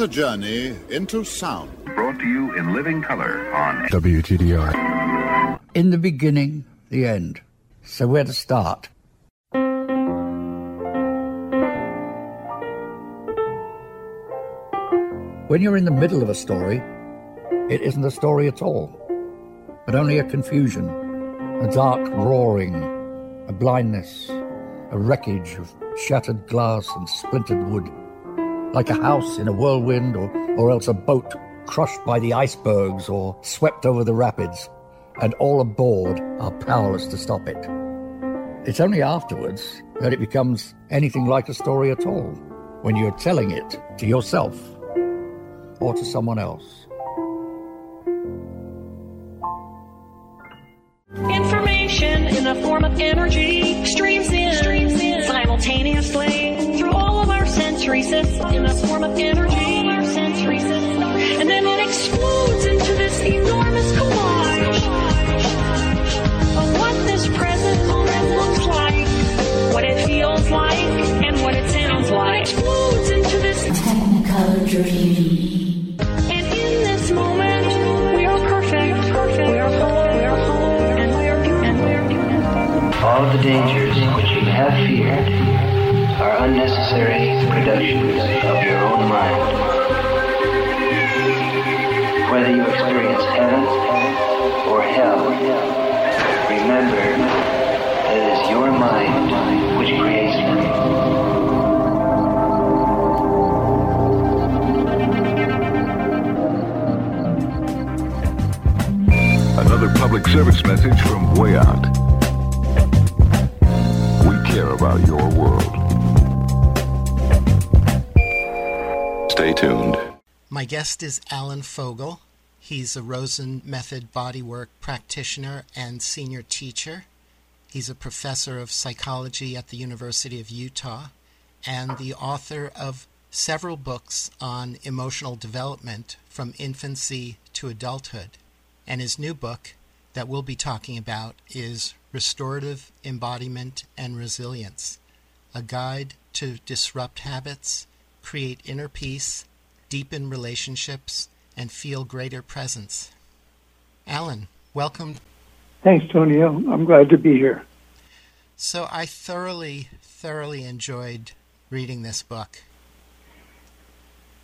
Is a journey into sound. Brought to you in living color on WTDI. In the beginning, the end. So where to start? When you're in the middle of a story, it isn't a story at all, but only a confusion, a dark roaring, a blindness, a wreckage of shattered glass and splintered wood, like a house in a whirlwind or, or else a boat crushed by the icebergs or swept over the rapids, and all aboard are powerless to stop it. It's only afterwards that it becomes anything like a story at all, when you're telling it to yourself or to someone else. Information in the form of energy streams in, streams in simultaneously of our in the form of energy. All of our sensory systems. And then it explodes into this enormous collage of what this present moment looks like, what it feels like, and what it sounds like. It explodes into this Technicolor dream. and in this productions of your own mind. Whether you experience heaven or hell, remember that it is your mind which creates them. Another public service message from Way Out. We care about your world. Stay tuned. My guest is Alan Fogel. He's a Rosen Method bodywork practitioner and senior teacher. He's a professor of psychology at the University of Utah and the author of several books on emotional development from infancy to adulthood. And his new book that we'll be talking about is Restorative Embodiment and Resilience A Guide to Disrupt Habits, Create Inner Peace, Deepen Relationships, and Feel Greater Presence. Alan, welcome. Thanks, Tony. I'm glad to be here. So, I thoroughly, thoroughly enjoyed reading this book.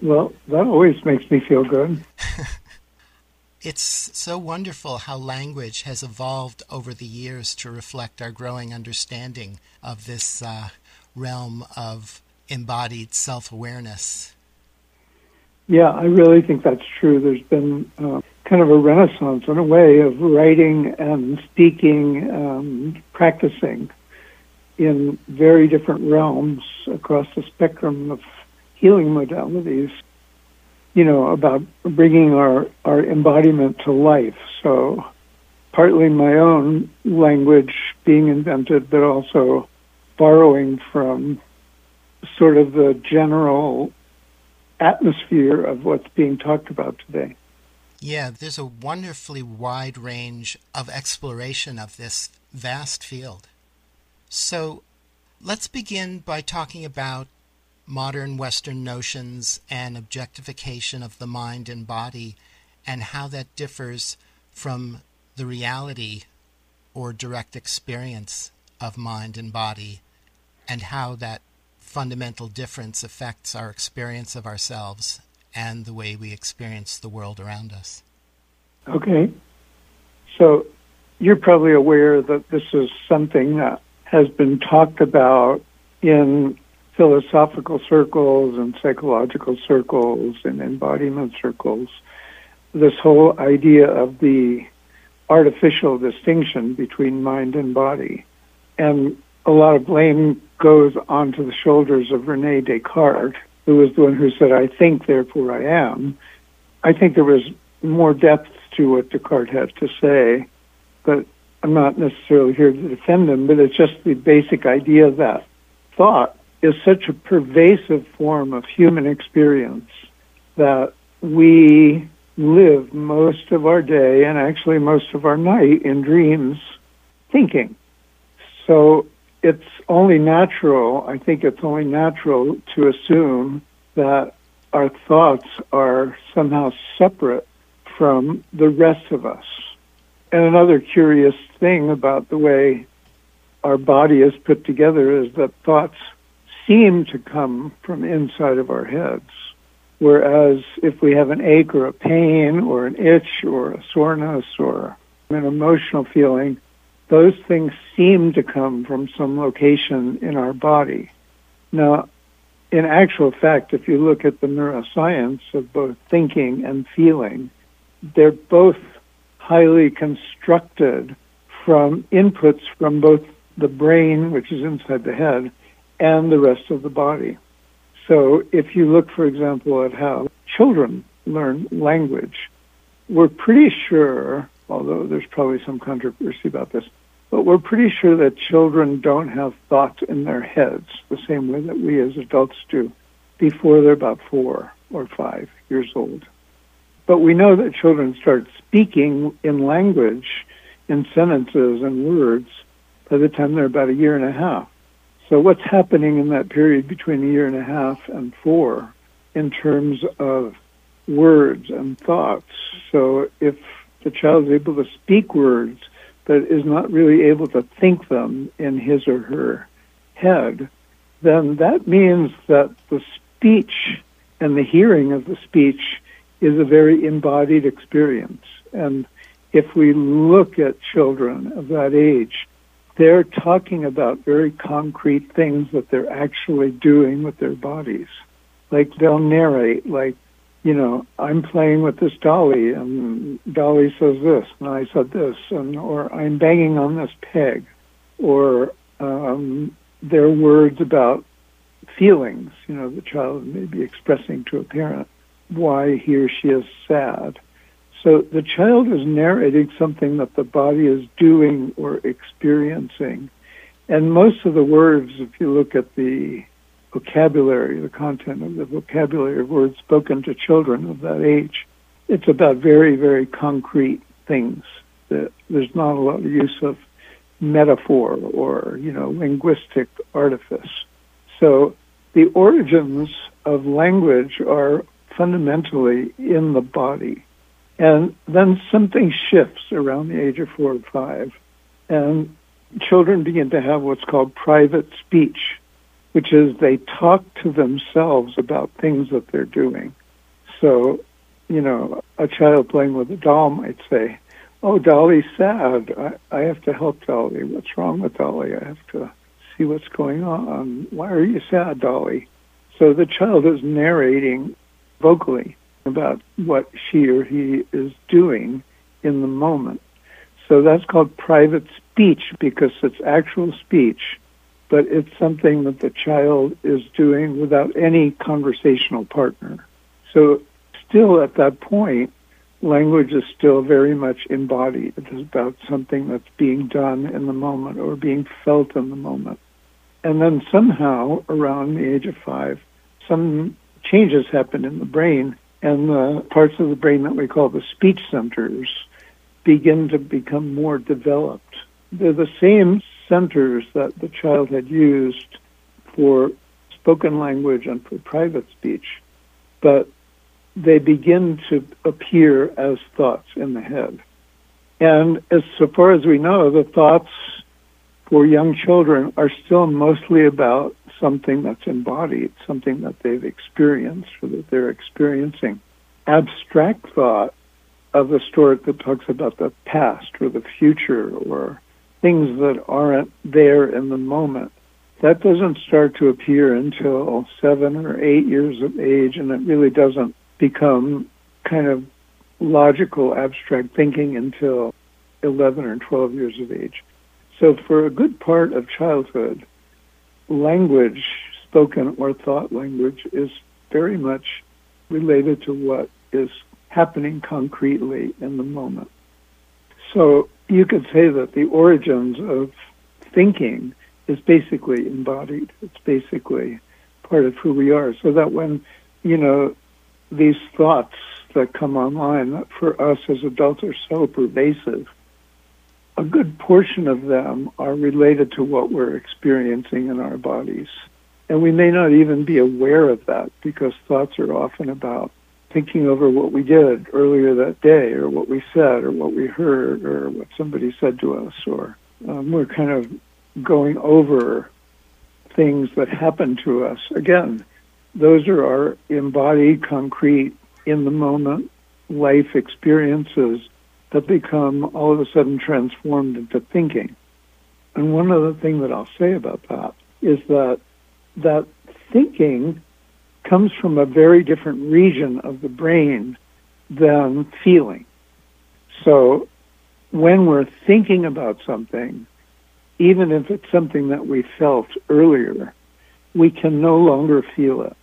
Well, that always makes me feel good. It's so wonderful how language has evolved over the years to reflect our growing understanding of this uh, realm of embodied self awareness. Yeah, I really think that's true. There's been uh, kind of a renaissance in a way of writing and speaking, um, practicing in very different realms across the spectrum of healing modalities. You know, about bringing our, our embodiment to life. So, partly my own language being invented, but also borrowing from sort of the general atmosphere of what's being talked about today. Yeah, there's a wonderfully wide range of exploration of this vast field. So let's begin by talking about modern Western notions and objectification of the mind and body and how that differs from the reality or direct experience of mind and body and how that fundamental difference affects our experience of ourselves and the way we experience the world around us. Okay. So you're probably aware that this is something that has been talked about in philosophical circles and psychological circles and embodiment circles. This whole idea of the artificial distinction between mind and body. And a lot of blame goes onto the shoulders of Rene Descartes, who was the one who said, I think, therefore I am. I think there was more depth to what Descartes had to say, but I'm not necessarily here to defend him, but it's just the basic idea that thought is such a pervasive form of human experience that we live most of our day and actually most of our night in dreams thinking. So it's only natural, I think it's only natural to assume that our thoughts are somehow separate from the rest of us. And another curious thing about the way our body is put together is that thoughts seem to come from inside of our heads. Whereas if we have an ache or a pain or an itch or a soreness or an emotional feeling, those things seem to come from some location in our body. Now, in actual fact, if you look at the neuroscience of both thinking and feeling, they're both highly constructed from inputs from both the brain, which is inside the head, and the rest of the body. So if you look, for example, at how children learn language, we're pretty sure, although there's probably some controversy about this, but we're pretty sure that children don't have thoughts in their heads the same way that we as adults do before they're about four or five years old. But we know that children start speaking in language, in sentences and words, by the time they're about a year and a half. So, what's happening in that period between a year and a half and four in terms of words and thoughts? So, if the child is able to speak words but is not really able to think them in his or her head, then that means that the speech and the hearing of the speech is a very embodied experience. And if we look at children of that age, they're talking about very concrete things that they're actually doing with their bodies. Like they'll narrate, like, you know, I'm playing with this dolly, and Dolly says this, and I said this, and or I'm banging on this peg, or um, their words about feelings. You know, the child may be expressing to a parent why he or she is sad. So the child is narrating something that the body is doing or experiencing. And most of the words, if you look at the vocabulary, the content of the vocabulary of words spoken to children of that age, it's about very, very concrete things. There's not a lot of use of metaphor or, you know, linguistic artifice. So the origins of language are fundamentally in the body. And then something shifts around the age of four or five, and children begin to have what's called private speech, which is they talk to themselves about things that they're doing. So, you know, a child playing with a doll might say, Oh, Dolly's sad. I, I have to help Dolly. What's wrong with Dolly? I have to see what's going on. Why are you sad, Dolly? So the child is narrating vocally about what she or he is doing in the moment. So that's called private speech because it's actual speech, but it's something that the child is doing without any conversational partner. So still at that point, language is still very much embodied. It is about something that's being done in the moment or being felt in the moment. And then somehow around the age of five, some changes happen in the brain and the parts of the brain that we call the speech centers begin to become more developed. They're the same centers that the child had used for spoken language and for private speech, but they begin to appear as thoughts in the head. And as so far as we know, the thoughts for young children are still mostly about something that's embodied, something that they've experienced or that they're experiencing. Abstract thought of the sort that talks about the past or the future or things that aren't there in the moment, that doesn't start to appear until seven or eight years of age, and it really doesn't become kind of logical, abstract thinking until 11 or 12 years of age. So, for a good part of childhood, language, spoken or thought language, is very much related to what is happening concretely in the moment. So, you could say that the origins of thinking is basically embodied. It's basically part of who we are. So that when, you know, these thoughts that come online that for us as adults are so pervasive, a good portion of them are related to what we're experiencing in our bodies. And we may not even be aware of that because thoughts are often about thinking over what we did earlier that day or what we said or what we heard or what somebody said to us or um, we're kind of going over things that happened to us. Again, those are our embodied, concrete, in the moment life experiences that become all of a sudden transformed into thinking. And one other thing that I'll say about that is that that thinking comes from a very different region of the brain than feeling. So when we're thinking about something, even if it's something that we felt earlier, we can no longer feel it.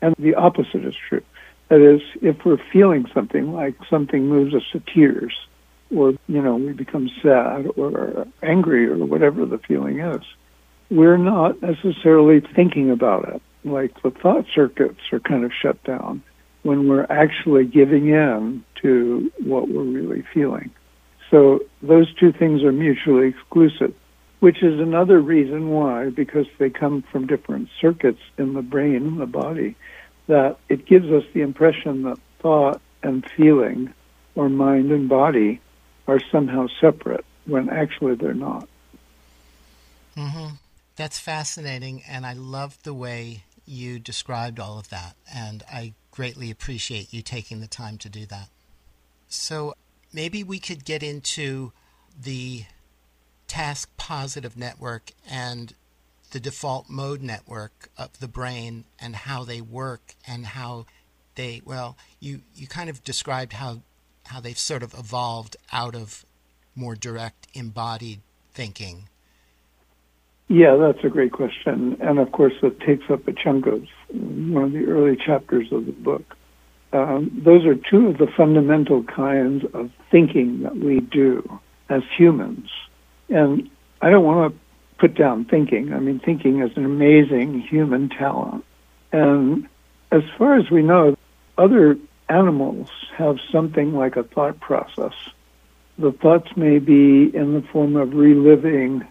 And the opposite is true. That is, if we're feeling something like something moves us to tears, or, you know, we become sad or angry or whatever the feeling is, we're not necessarily thinking about it. Like the thought circuits are kind of shut down when we're actually giving in to what we're really feeling. So those two things are mutually exclusive which is another reason why, because they come from different circuits in the brain and the body, that it gives us the impression that thought and feeling, or mind and body, are somehow separate when actually they're not. Mm-hmm. That's fascinating, and I love the way you described all of that, and I greatly appreciate you taking the time to do that. So maybe we could get into the task positive network and the default mode network of the brain and how they work and how they well you you kind of described how how they've sort of evolved out of more direct embodied thinking yeah that's a great question and of course it takes up a chunk of one of the early chapters of the book um, those are two of the fundamental kinds of thinking that we do as humans and I don't want to put down thinking. I mean, thinking is an amazing human talent. And as far as we know, other animals have something like a thought process. The thoughts may be in the form of reliving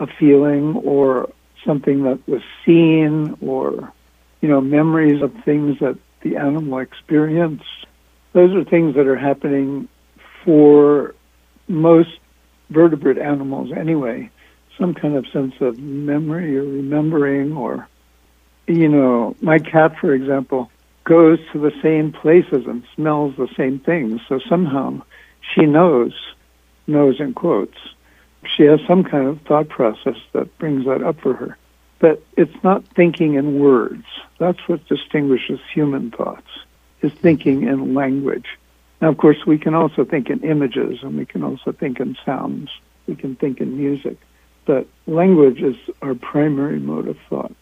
a feeling or something that was seen or, you know, memories of things that the animal experienced. Those are things that are happening for most vertebrate animals anyway, some kind of sense of memory or remembering or, you know, my cat, for example, goes to the same places and smells the same things. So somehow she knows, knows in quotes. She has some kind of thought process that brings that up for her. But it's not thinking in words. That's what distinguishes human thoughts, is thinking in language. Now, of course, we can also think in images and we can also think in sounds. We can think in music. But language is our primary mode of thought.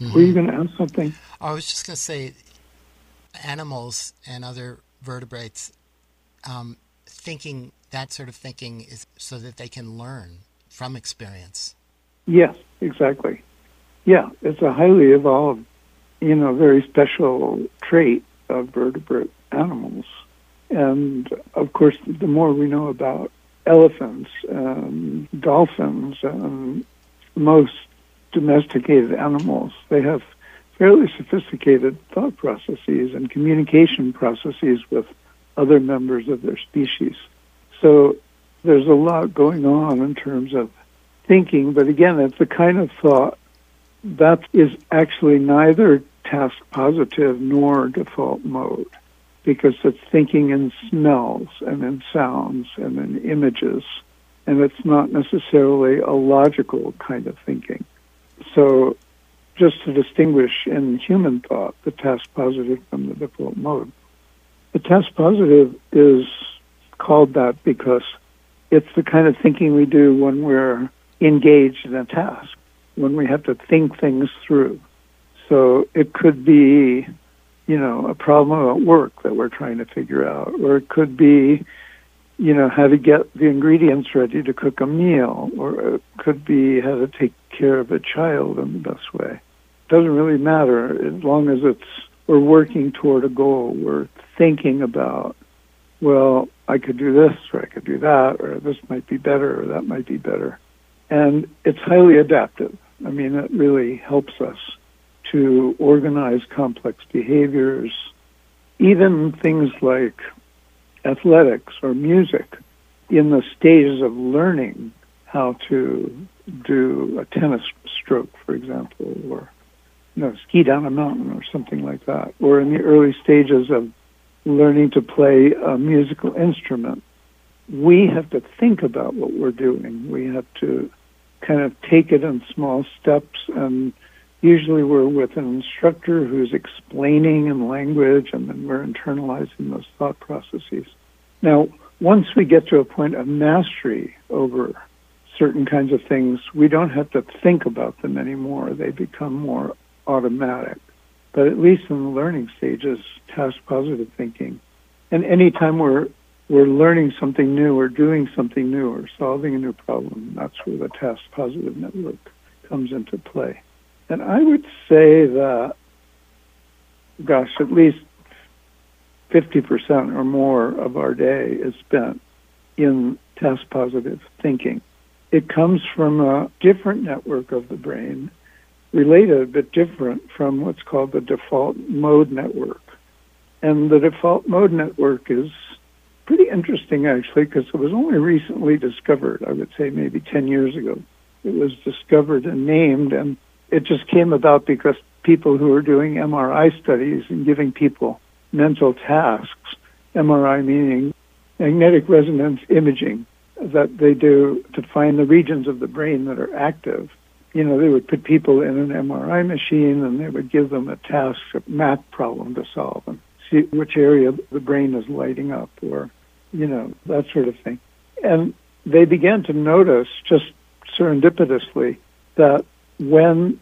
Mm-hmm. Were you going to ask something? I was just going to say animals and other vertebrates um, thinking that sort of thinking is so that they can learn from experience. Yes, exactly. Yeah, it's a highly evolved, you know, very special trait of vertebrate animals. And of course, the more we know about elephants, and dolphins, and most domesticated animals. They have fairly sophisticated thought processes and communication processes with other members of their species. So there's a lot going on in terms of thinking, but again, it's the kind of thought that is actually neither task positive nor default mode because it's thinking in smells and in sounds and in images, and it's not necessarily a logical kind of thinking. So, just to distinguish in human thought the task positive from the default mode. The task positive is called that because it's the kind of thinking we do when we're engaged in a task, when we have to think things through. So it could be, you know, a problem at work that we're trying to figure out, or it could be, you know, how to get the ingredients ready to cook a meal, or it could be how to take care of a child in the best way. It doesn't really matter as long as it's we're working toward a goal. We're thinking about, well, I could do this, or I could do that, or this might be better, or that might be better. And it's highly adaptive. I mean, it really helps us to organize complex behaviors, even things like athletics or music, in the stages of learning how to do a tennis stroke, for example, or you know, ski down a mountain or something like that, or in the early stages of learning to play a musical instrument. We have to think about what we're doing. We have to kind of take it in small steps and usually we're with an instructor who's explaining in language and then we're internalizing those thought processes. Now, once we get to a point of mastery over certain kinds of things, we don't have to think about them anymore. They become more automatic. But at least in the learning stages, task positive thinking. And anytime we're we're learning something new or doing something new or solving a new problem, that's where the task positive network comes into play. And I would say that, gosh, at least 50% or more of our day is spent in task positive thinking. It comes from a different network of the brain, related but different from what's called the default mode network. And the default mode network is pretty interesting, actually, because it was only recently discovered, I would say maybe 10 years ago. It was discovered and named, and it just came about because people who are doing MRI studies and giving people mental tasks, MRI meaning magnetic resonance imaging, that they do to find the regions of the brain that are active. You know, they would put people in an MRI machine and they would give them a task, a math problem to solve and see which area the brain is lighting up or, you know, that sort of thing. And they began to notice just serendipitously that when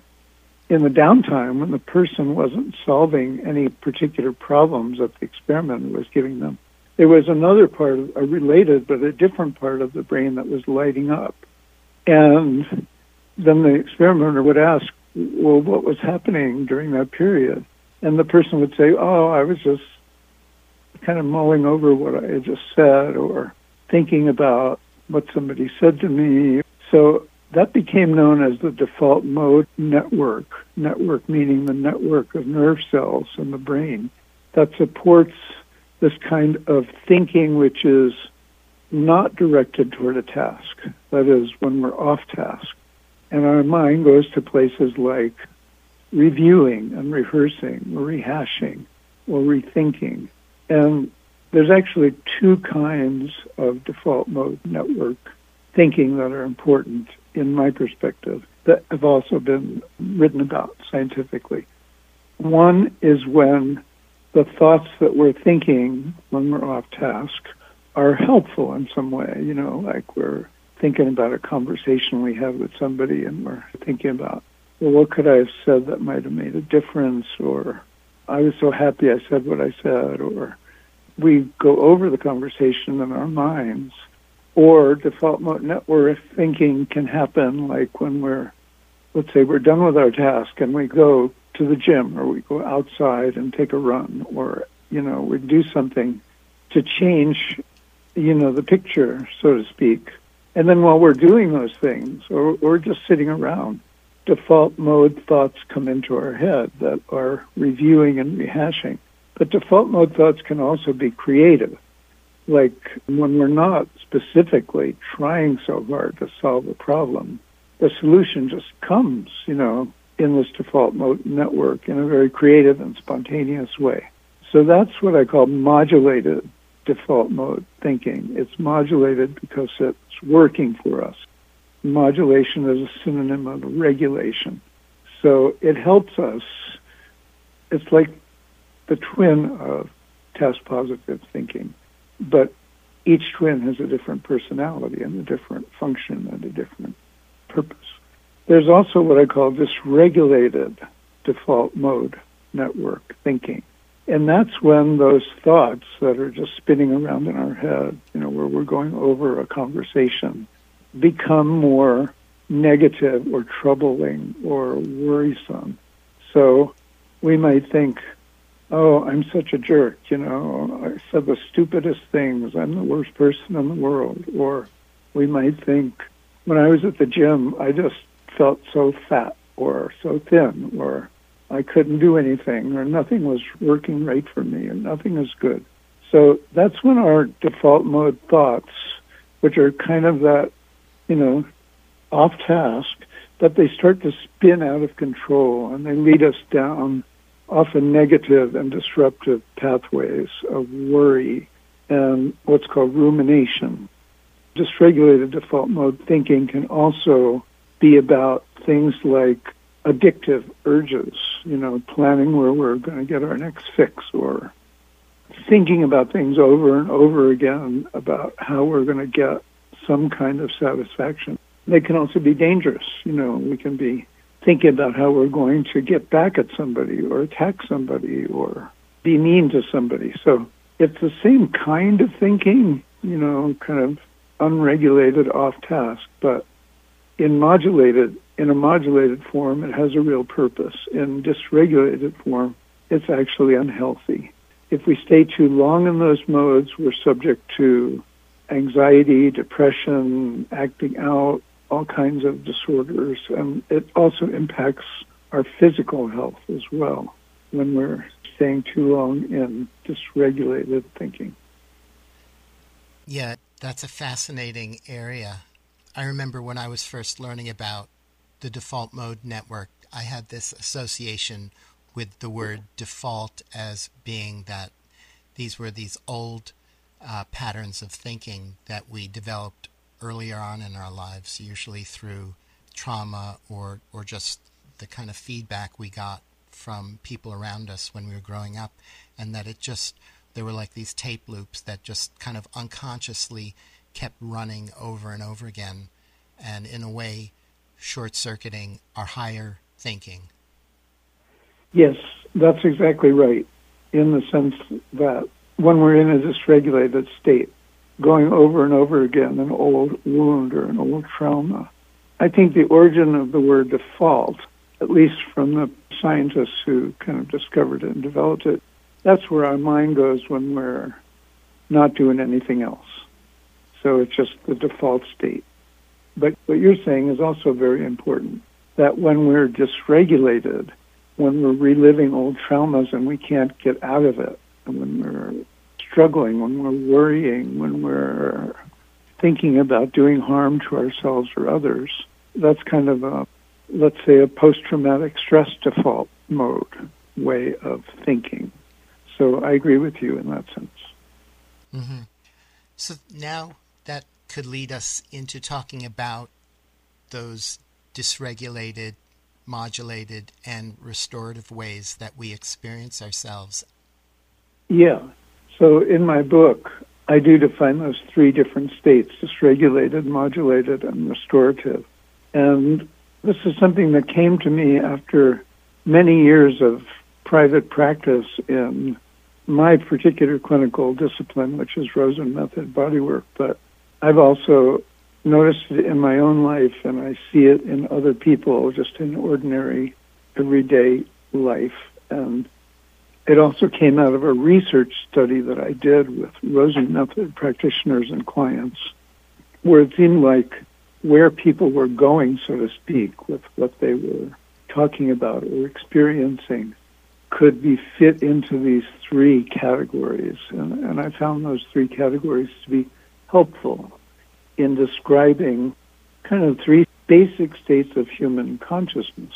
in the downtime, when the person wasn't solving any particular problems that the experimenter was giving them, there was another part, of, a related but a different part of the brain that was lighting up. And then the experimenter would ask, well, what was happening during that period? And the person would say, oh, I was just kind of mulling over what I just said or thinking about what somebody said to me. So that became known as the default mode network. Network meaning the network of nerve cells in the brain that supports this kind of thinking which is not directed toward a task. That is, when we're off task. And our mind goes to places like reviewing and rehearsing, or rehashing, or rethinking. And there's actually two kinds of default mode network thinking that are important in my perspective that have also been written about scientifically. One is when the thoughts that we're thinking when we're off task are helpful in some way, you know, like we're thinking about a conversation we had with somebody and we're thinking about, well, what could I have said that might have made a difference? Or I was so happy I said what I said. Or we go over the conversation in our minds or default mode network thinking can happen like when we're, let's say we're done with our task and we go to the gym or we go outside and take a run or, you know, we do something to change, you know, the picture, so to speak. And then while we're doing those things or, just sitting around, default mode thoughts come into our head that are reviewing and rehashing. But default mode thoughts can also be creative. Like when we're not specifically trying so hard to solve a problem, the solution just comes, you know, in this default mode network in a very creative and spontaneous way. So that's what I call modulated default mode thinking. It's modulated because it's working for us. Modulation is a synonym of regulation. So it helps us. It's like the twin of task positive thinking, but each twin has a different personality and a different function and a different purpose. There's also what I call dysregulated default mode network thinking. And that's when those thoughts that are just spinning around in our head, you know, where we're going over a conversation, become more negative or troubling or worrisome. So we might think, oh, I'm such a jerk, you know, I said the stupidest things, I'm the worst person in the world. Or we might think, when I was at the gym, I just felt so fat or so thin or I couldn't do anything or nothing was working right for me or nothing is good. So that's when our default mode thoughts, which are kind of that, you know, off task, that they start to spin out of control and they lead us down often negative and disruptive pathways of worry and what's called rumination. Dysregulated default mode thinking can also be about things like addictive urges, you know, planning where we're going to get our next fix or thinking about things over and over again about how we're going to get some kind of satisfaction. They can also be dangerous. You know, we can be thinking about how we're going to get back at somebody or attack somebody or be mean to somebody. So it's the same kind of thinking, you know, kind of unregulated off task, but in modulated in a modulated form, it has a real purpose. In dysregulated form, it's actually unhealthy. If we stay too long in those modes, we're subject to anxiety, depression, acting out, all kinds of disorders, and it also impacts our physical health as well when we're staying too long in dysregulated thinking. Yeah, that's a fascinating area. I remember when I was first learning about the default mode network, I had this association with the word default as being that these were these old uh, patterns of thinking that we developed earlier on in our lives, usually through trauma or, or just the kind of feedback we got from people around us when we were growing up, and that it just, there were like these tape loops that just kind of unconsciously kept running over and over again, and in a way, short circuiting our higher thinking. Yes, that's exactly right, in the sense that when we're in a dysregulated state, going over and over again an old wound or an old trauma. I think the origin of the word default, at least from the scientists who kind of discovered it and developed it, that's where our mind goes when we're not doing anything else. So it's just the default state. But what you're saying is also very important that when we're dysregulated, when we're reliving old traumas and we can't get out of it, and when we're struggling, when we're worrying, when we're thinking about doing harm to ourselves or others, that's kind of a, let's say, a post traumatic stress default mode way of thinking. So I agree with you in that sense. Mm-hmm. So now that could lead us into talking about those dysregulated, modulated, and restorative ways that we experience ourselves. Yeah. So in my book, I do define those three different states dysregulated, modulated, and restorative. And this is something that came to me after many years of private practice in my particular clinical discipline, which is Rosen method bodywork. But I've also noticed it in my own life, and I see it in other people just in ordinary, everyday life. And it also came out of a research study that I did with Rosen Method practitioners and clients, where it seemed like where people were going, so to speak, with what they were talking about or experiencing could be fit into these three categories. And, and I found those three categories to be helpful in describing kind of three basic states of human consciousness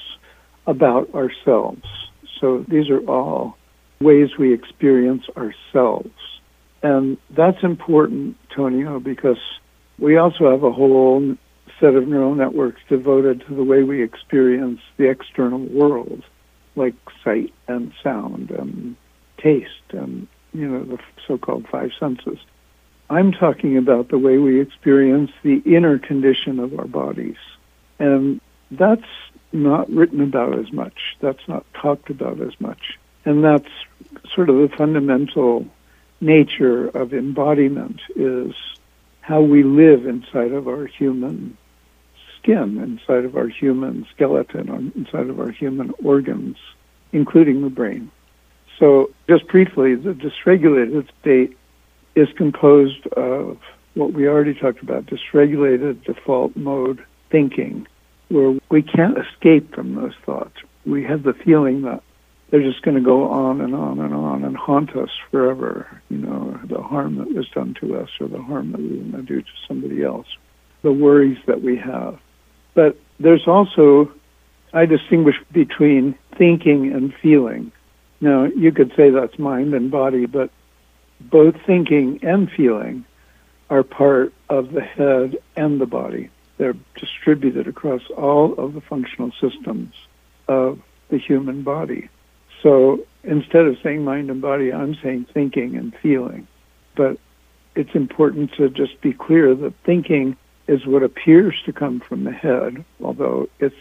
about ourselves. So these are all ways we experience ourselves. And that's important, Tonio, because we also have a whole set of neural networks devoted to the way we experience the external world, like sight and sound and taste and, you know, the so-called five senses. I'm talking about the way we experience the inner condition of our bodies. And that's not written about as much. That's not talked about as much. And that's sort of the fundamental nature of embodiment is how we live inside of our human skin, inside of our human skeleton, inside of our human organs, including the brain. So, just briefly, the dysregulated state is composed of what we already talked about dysregulated default mode thinking, where we can't escape from those thoughts. We have the feeling that they're just going to go on and on and on and haunt us forever. You know, the harm that was done to us or the harm that we want to do to somebody else, the worries that we have. But there's also, I distinguish between thinking and feeling. Now, you could say that's mind and body, but both thinking and feeling are part of the head and the body. They're distributed across all of the functional systems of the human body. So instead of saying mind and body, I'm saying thinking and feeling. But it's important to just be clear that thinking is what appears to come from the head, although it's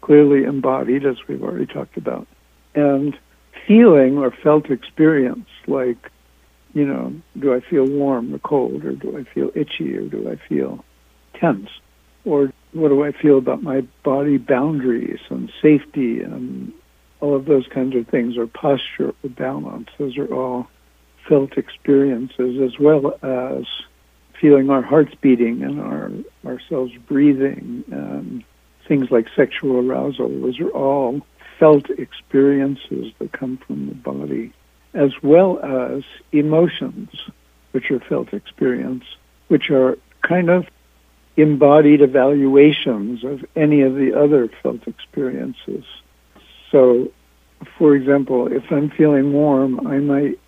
clearly embodied, as we've already talked about. And feeling or felt experience, like you know, do I feel warm or cold, or do I feel itchy, or do I feel tense, or what do I feel about my body boundaries and safety and all of those kinds of things, or posture or balance. Those are all felt experiences, as well as feeling our hearts beating and our ourselves breathing and things like sexual arousal. Those are all felt experiences that come from the body as well as emotions, which are felt experience, which are kind of embodied evaluations of any of the other felt experiences. So, for example, if I'm feeling warm, I might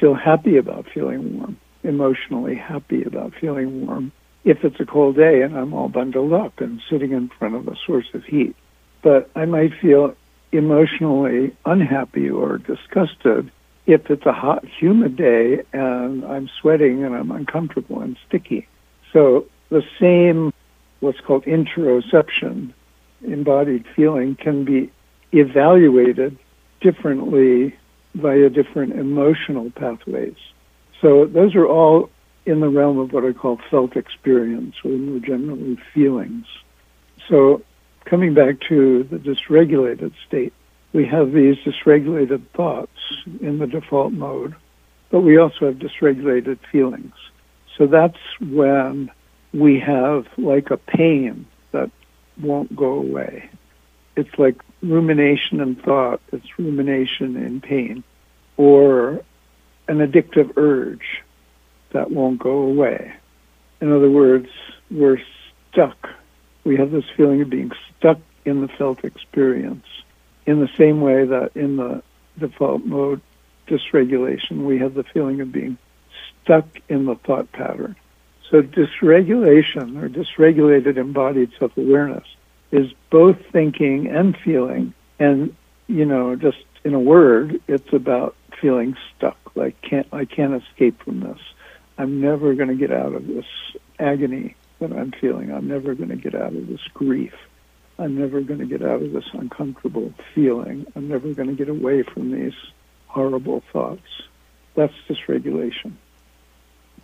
feel happy about feeling warm, emotionally happy about feeling warm. If it's a cold day and I'm all bundled up and sitting in front of a source of heat, but I might feel emotionally unhappy or disgusted if it's a hot, humid day and I'm sweating and I'm uncomfortable and sticky. So the same, what's called interoception, embodied feeling, can be evaluated differently via different emotional pathways. So those are all in the realm of what I call felt experience, or more generally feelings. So coming back to the dysregulated state, we have these dysregulated thoughts in the default mode, but we also have dysregulated feelings. So that's when we have like a pain that won't go away. It's like rumination and thought, it's rumination and pain, or an addictive urge that won't go away. In other words, we're stuck. We have this feeling of being stuck in the felt experience in the same way that in the default mode dysregulation, we have the feeling of being stuck in the thought pattern. So dysregulation or dysregulated embodied self-awareness is both thinking and feeling. And, you know, just in a word, it's about feeling stuck. Like can't I can't escape from this. I'm never going to get out of this agony that I'm feeling. I'm never going to get out of this grief. I'm never going to get out of this uncomfortable feeling. I'm never going to get away from these horrible thoughts. That's dysregulation.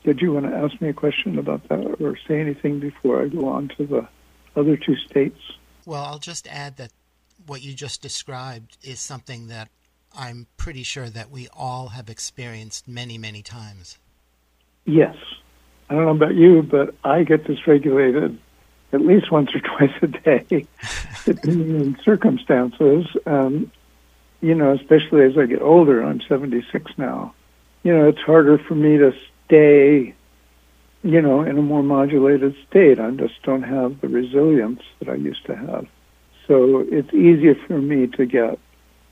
Did you want to ask me a question about that or say anything before I go on to the other two states? Well, I'll just add that what you just described is something that I'm pretty sure that we all have experienced many, many times. Yes. I don't know about you, but I get dysregulated at least once or twice a day, depending on circumstances. Um, you know, especially as I get older, I'm 76 now. You know, it's harder for me to stay, you know, in a more modulated state. I just don't have the resilience that I used to have. So it's easier for me to get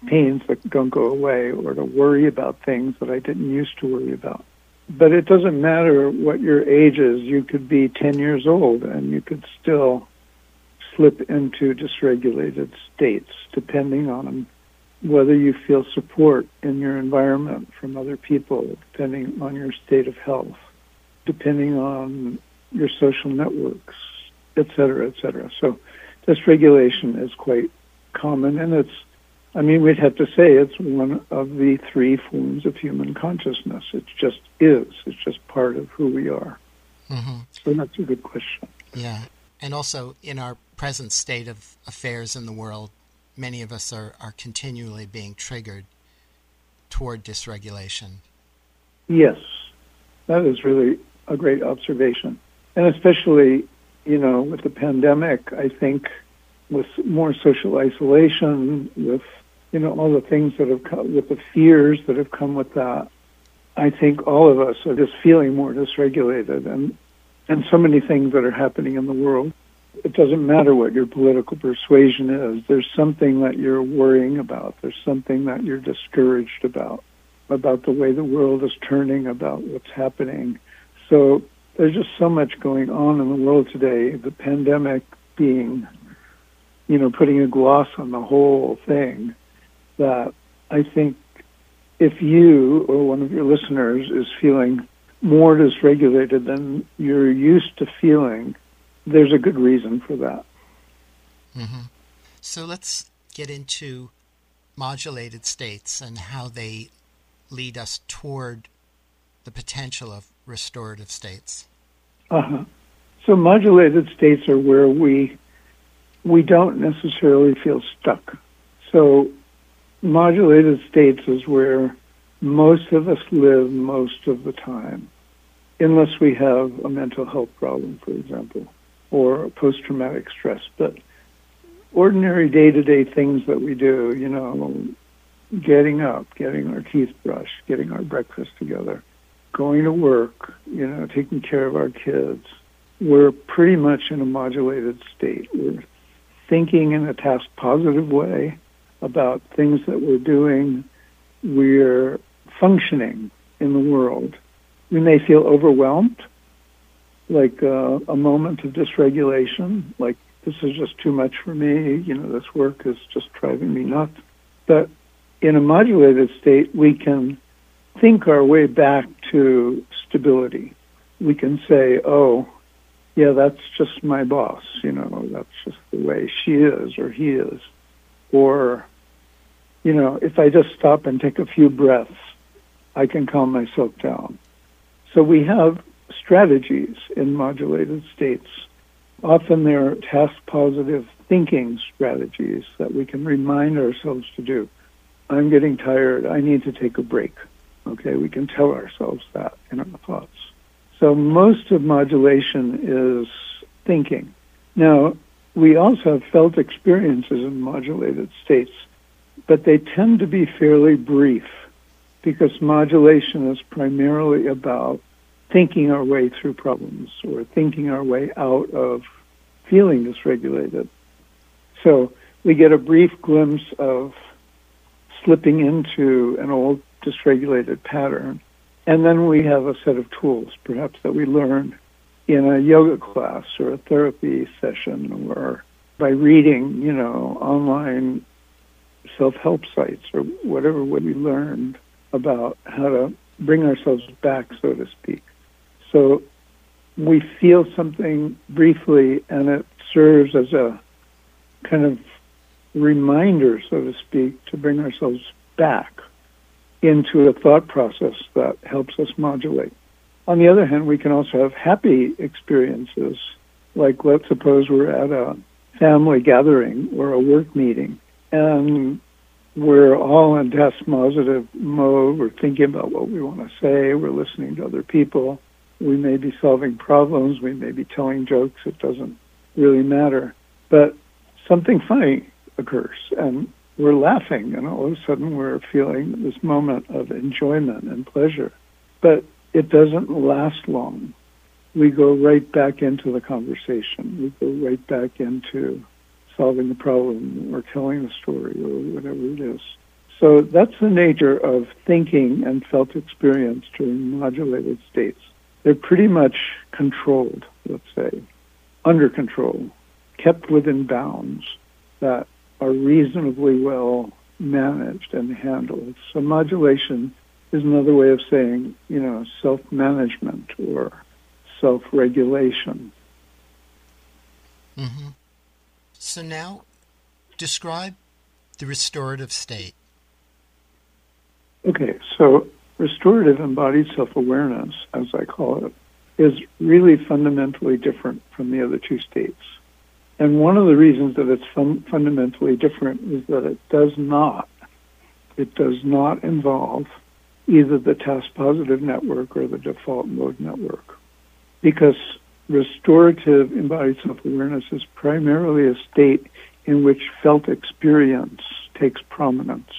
pains that don't go away or to worry about things that I didn't used to worry about. But it doesn't matter what your age is. You could be 10 years old and you could still slip into dysregulated states depending on whether you feel support in your environment from other people, depending on your state of health, depending on your social networks, et cetera, et cetera. So dysregulation is quite common, and it's, I mean, we'd have to say it's one of the three forms of human consciousness. It just is. It's just part of who we are. Mm-hmm. So that's a good question. Yeah. And also, in our present state of affairs in the world, many of us are, are continually being triggered toward dysregulation. Yes, that is really a great observation. And especially, you know, with the pandemic, I think with more social isolation, with, you know, all the things that have come, with the fears that have come with that, I think all of us are just feeling more dysregulated and, and so many things that are happening in the world it doesn't matter what your political persuasion is. There's something that you're worrying about. There's something that you're discouraged about, about the way the world is turning, about what's happening. So there's just so much going on in the world today. The pandemic being, you know, putting a gloss on the whole thing that I think if you or one of your listeners is feeling more dysregulated than you're used to feeling, there's a good reason for that. Mm-hmm. So let's get into modulated states and how they lead us toward the potential of restorative states. Uh-huh. So modulated states are where we we don't necessarily feel stuck. So modulated states is where most of us live most of the time, unless we have a mental health problem, for example or post traumatic stress, but ordinary day to day things that we do, you know, getting up, getting our teeth brushed, getting our breakfast together, going to work, you know, taking care of our kids. We're pretty much in a modulated state. We're thinking in a task positive way about things that we're doing. We're functioning in the world. We may feel overwhelmed like uh, a moment of dysregulation, like this is just too much for me, you know, this work is just driving me nuts. But in a modulated state, we can think our way back to stability. We can say, oh, yeah, that's just my boss, you know, that's just the way she is or he is. Or, you know, if I just stop and take a few breaths, I can calm myself down. So we have strategies in modulated states. Often they're task positive thinking strategies that we can remind ourselves to do. I'm getting tired. I need to take a break. Okay, we can tell ourselves that in our thoughts. So most of modulation is thinking. Now, we also have felt experiences in modulated states, but they tend to be fairly brief because modulation is primarily about thinking our way through problems or thinking our way out of feeling dysregulated. So we get a brief glimpse of slipping into an old dysregulated pattern. And then we have a set of tools, perhaps that we learn in a yoga class or a therapy session or by reading, you know, online self-help sites or whatever we learned about how to bring ourselves back, so to speak. So we feel something briefly, and it serves as a kind of reminder, so to speak, to bring ourselves back into a thought process that helps us modulate. On the other hand, we can also have happy experiences, like let's suppose we're at a family gathering or a work meeting, and we're all in task positive mode. We're thinking about what we want to say. We're listening to other people we may be solving problems, we may be telling jokes. It doesn't really matter. But something funny occurs, and we're laughing, and all of a sudden we're feeling this moment of enjoyment and pleasure. But it doesn't last long. We go right back into the conversation. We go right back into solving the problem or telling the story or whatever it is. So that's the nature of thinking and felt experience during modulated states. They're pretty much controlled, let's say, under control, kept within bounds that are reasonably well managed and handled. So modulation is another way of saying, you know, self-management or self-regulation. Mm-hmm. So now, describe the restorative state. Okay, so restorative embodied self awareness, as I call it, is really fundamentally different from the other two states. And one of the reasons that it's fun- fundamentally different is that it does not, it does not involve either the task positive network or the default mode network. Because restorative embodied self awareness is primarily a state in which felt experience takes prominence.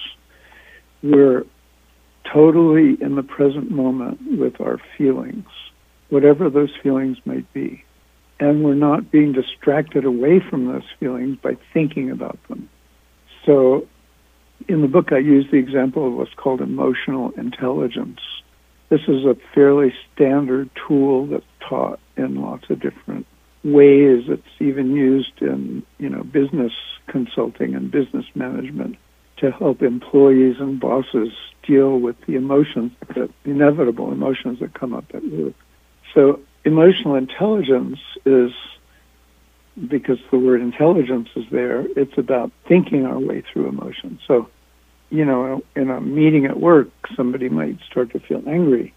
We're totally in the present moment with our feelings, whatever those feelings might be. And we're not being distracted away from those feelings by thinking about them. So in the book, I use the example of what's called emotional intelligence. This is a fairly standard tool that's taught in lots of different ways. It's even used in, you know, business consulting and business management to help employees and bosses deal with the emotions, the inevitable emotions that come up at work. So emotional intelligence is because the word intelligence is there, it's about thinking our way through emotions. So, you know, in a meeting at work, somebody might start to feel angry.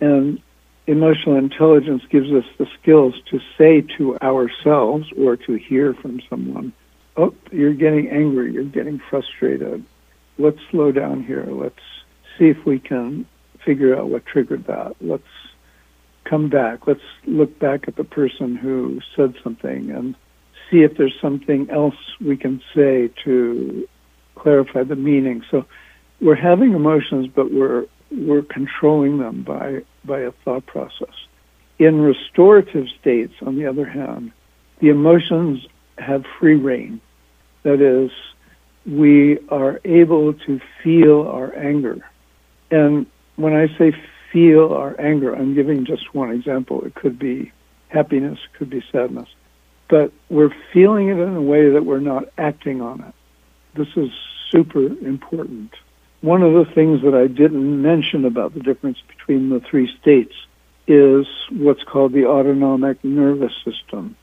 And emotional intelligence gives us the skills to say to ourselves or to hear from someone, oh, you're getting angry, you're getting frustrated. Let's slow down here. Let's see if we can figure out what triggered that. Let's come back. Let's look back at the person who said something and see if there's something else we can say to clarify the meaning. So we're having emotions, but we're we're controlling them by by a thought process. In restorative states, on the other hand, the emotions have free reign. That is, we are able to feel our anger. And when I say feel our anger, I'm giving just one example. It could be happiness, it could be sadness. But we're feeling it in a way that we're not acting on it. This is super important. One of the things that I didn't mention about the difference between the three states is what's called the autonomic nervous system,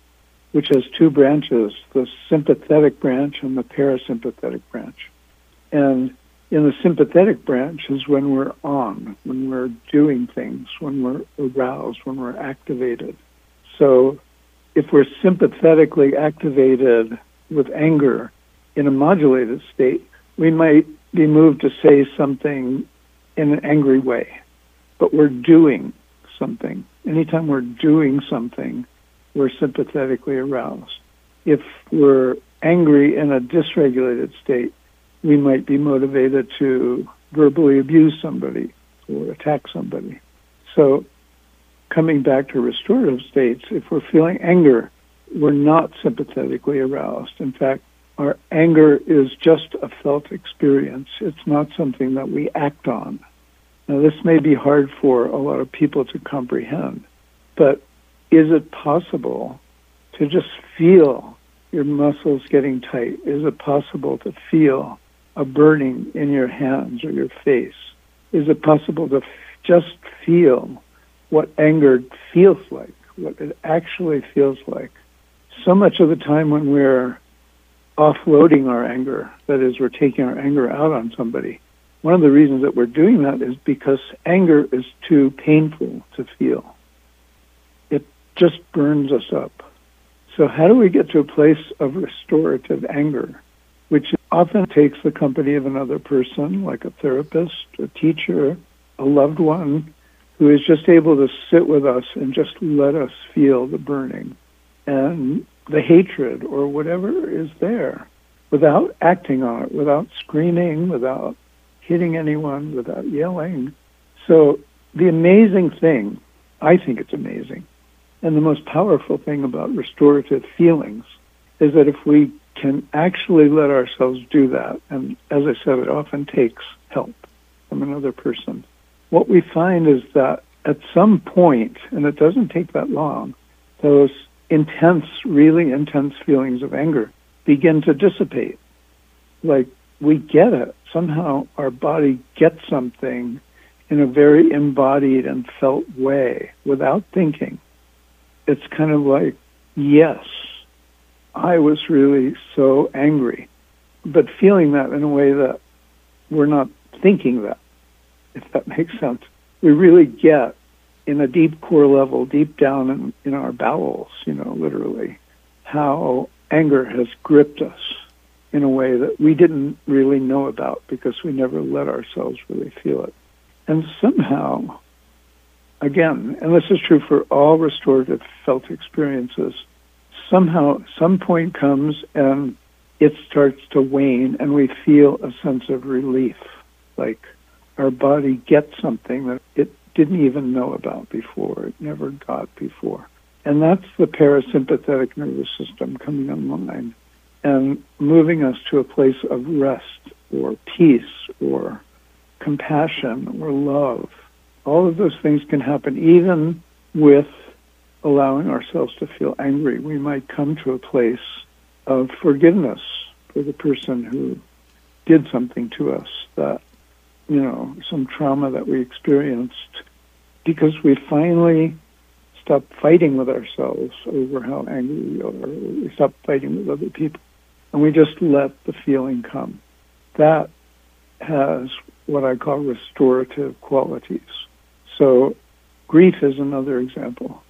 which has two branches, the sympathetic branch and the parasympathetic branch. And in the sympathetic branch is when we're on, when we're doing things, when we're aroused, when we're activated. So if we're sympathetically activated with anger in a modulated state, we might be moved to say something in an angry way, but we're doing something. Anytime we're doing something, we're sympathetically aroused. If we're angry in a dysregulated state, we might be motivated to verbally abuse somebody or attack somebody. So, coming back to restorative states, if we're feeling anger, we're not sympathetically aroused. In fact, our anger is just a felt experience. It's not something that we act on. Now, this may be hard for a lot of people to comprehend, but is it possible to just feel your muscles getting tight? Is it possible to feel a burning in your hands or your face? Is it possible to f- just feel what anger feels like, what it actually feels like? So much of the time when we're offloading our anger, that is, we're taking our anger out on somebody, one of the reasons that we're doing that is because anger is too painful to feel. It just burns us up. So, how do we get to a place of restorative anger, which often takes the company of another person, like a therapist, a teacher, a loved one, who is just able to sit with us and just let us feel the burning? And the hatred or whatever is there without acting on it, without screaming, without hitting anyone, without yelling. So the amazing thing, I think it's amazing, and the most powerful thing about restorative feelings is that if we can actually let ourselves do that, and as I said, it often takes help from another person, what we find is that at some point, and it doesn't take that long, those intense, really intense feelings of anger begin to dissipate. Like we get it. Somehow our body gets something in a very embodied and felt way without thinking. It's kind of like, yes, I was really so angry, but feeling that in a way that we're not thinking that, if that makes sense. We really get in a deep core level, deep down in, in our bowels, you know, literally, how anger has gripped us in a way that we didn't really know about because we never let ourselves really feel it. And somehow, again, and this is true for all restorative felt experiences, somehow some point comes and it starts to wane and we feel a sense of relief, like our body gets something that it didn't even know about before, it never got before. And that's the parasympathetic nervous system coming online and moving us to a place of rest or peace or compassion or love. All of those things can happen even with allowing ourselves to feel angry. We might come to a place of forgiveness for the person who did something to us that you know, some trauma that we experienced because we finally stopped fighting with ourselves over how angry we are. We stopped fighting with other people. And we just let the feeling come. That has what I call restorative qualities. So grief is another example.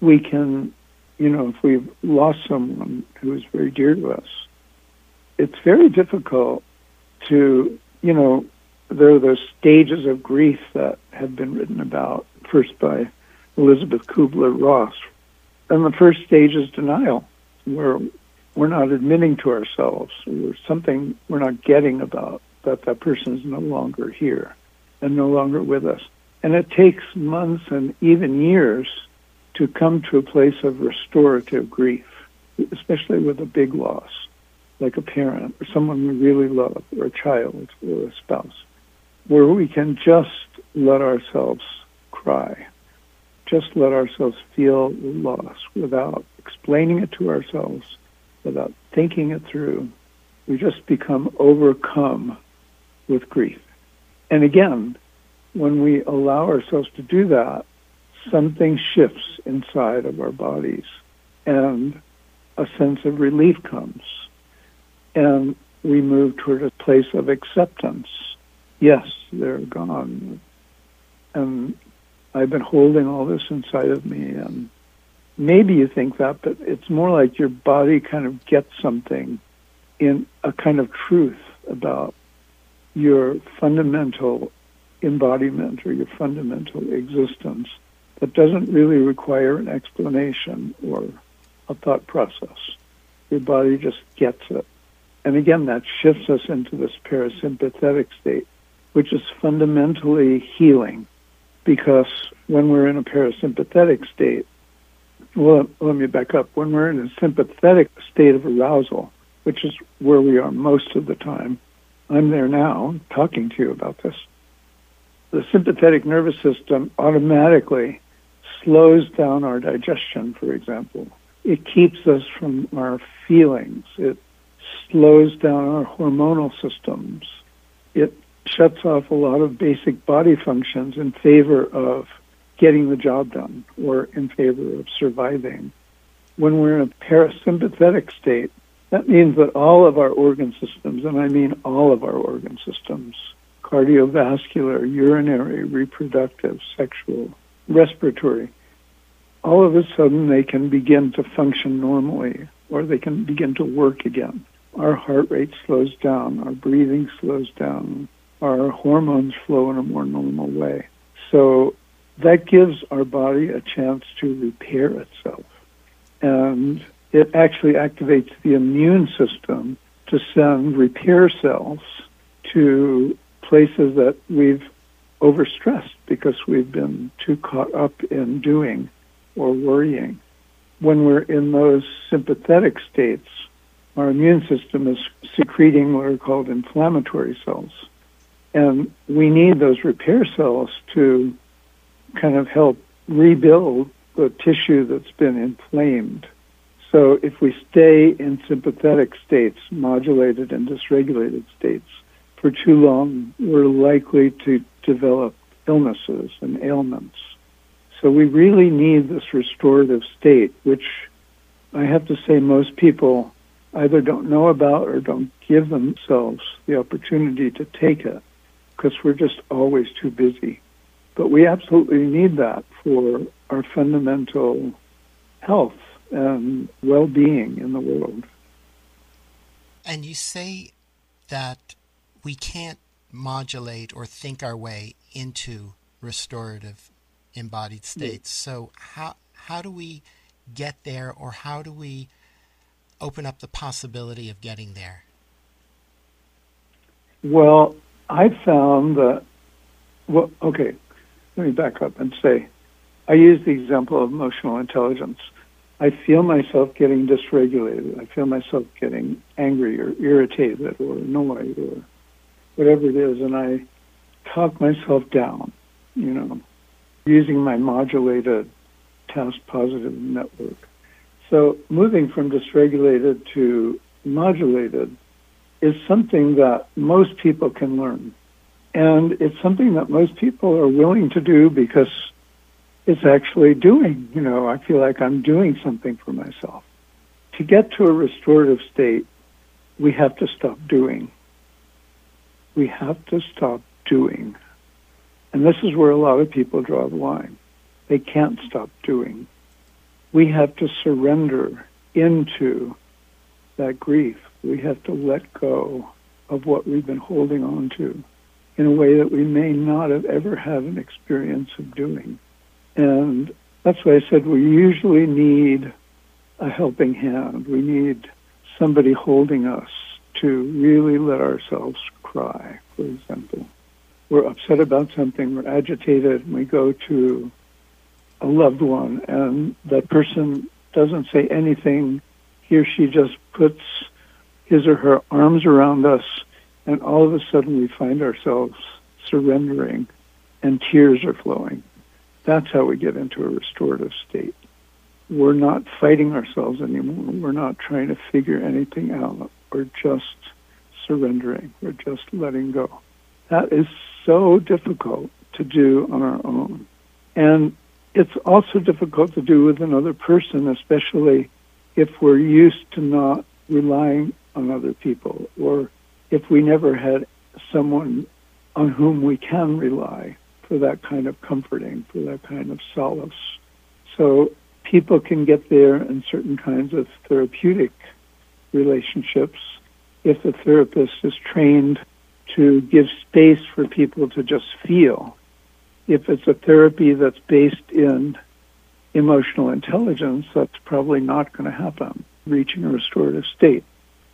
We can, you know, if we've lost someone who is very dear to us, it's very difficult to, you know, there are those stages of grief that have been written about, first by Elisabeth Kubler Ross. And the first stage is denial, where we're not admitting to ourselves or something we're not getting about that that person is no longer here and no longer with us. And it takes months and even years to come to a place of restorative grief, especially with a big loss, like a parent or someone we really love, or a child or a spouse where we can just let ourselves cry, just let ourselves feel loss without explaining it to ourselves, without thinking it through. We just become overcome with grief. And again, when we allow ourselves to do that, something shifts inside of our bodies and a sense of relief comes. And we move toward a place of acceptance yes, they're gone. And I've been holding all this inside of me. And maybe you think that, but it's more like your body kind of gets something in a kind of truth about your fundamental embodiment or your fundamental existence that doesn't really require an explanation or a thought process. Your body just gets it. And again, that shifts us into this parasympathetic state which is fundamentally healing because when we're in a parasympathetic state, well, let me back up. When we're in a sympathetic state of arousal, which is where we are most of the time, I'm there now talking to you about this. The sympathetic nervous system automatically slows down our digestion, for example. It keeps us from our feelings. It slows down our hormonal systems. It shuts off a lot of basic body functions in favor of getting the job done or in favor of surviving. When we're in a parasympathetic state, that means that all of our organ systems, and I mean all of our organ systems, cardiovascular, urinary, reproductive, sexual, respiratory, all of a sudden they can begin to function normally or they can begin to work again. Our heart rate slows down, our breathing slows down, our hormones flow in a more normal way. So that gives our body a chance to repair itself. And it actually activates the immune system to send repair cells to places that we've overstressed because we've been too caught up in doing or worrying. When we're in those sympathetic states, our immune system is secreting what are called inflammatory cells. And we need those repair cells to kind of help rebuild the tissue that's been inflamed. So if we stay in sympathetic states, modulated and dysregulated states, for too long, we're likely to develop illnesses and ailments. So we really need this restorative state, which I have to say most people either don't know about or don't give themselves the opportunity to take it because we're just always too busy. But we absolutely need that for our fundamental health and well being in the world. And you say that we can't modulate or think our way into restorative embodied states. So how how do we get there or how do we open up the possibility of getting there? Well, I found that well okay, let me back up and say I use the example of emotional intelligence. I feel myself getting dysregulated. I feel myself getting angry or irritated or annoyed or whatever it is, and I talk myself down, you know, using my modulated task positive network. So moving from dysregulated to modulated is something that most people can learn. And it's something that most people are willing to do because it's actually doing, you know, I feel like I'm doing something for myself. To get to a restorative state, we have to stop doing. We have to stop doing. And this is where a lot of people draw the line. They can't stop doing. We have to surrender into that grief. We have to let go of what we've been holding on to in a way that we may not have ever had an experience of doing. And that's why I said we usually need a helping hand. We need somebody holding us to really let ourselves cry, for example. We're upset about something, we're agitated, and we go to a loved one, and that person doesn't say anything. He or she just puts his or her arms around us, and all of a sudden we find ourselves surrendering, and tears are flowing. That's how we get into a restorative state. We're not fighting ourselves anymore. We're not trying to figure anything out. We're just surrendering. We're just letting go. That is so difficult to do on our own. And it's also difficult to do with another person, especially if we're used to not relying on other people or if we never had someone on whom we can rely for that kind of comforting, for that kind of solace. So people can get there in certain kinds of therapeutic relationships if the therapist is trained to give space for people to just feel. If it's a therapy that's based in emotional intelligence, that's probably not going to happen, reaching a restorative state.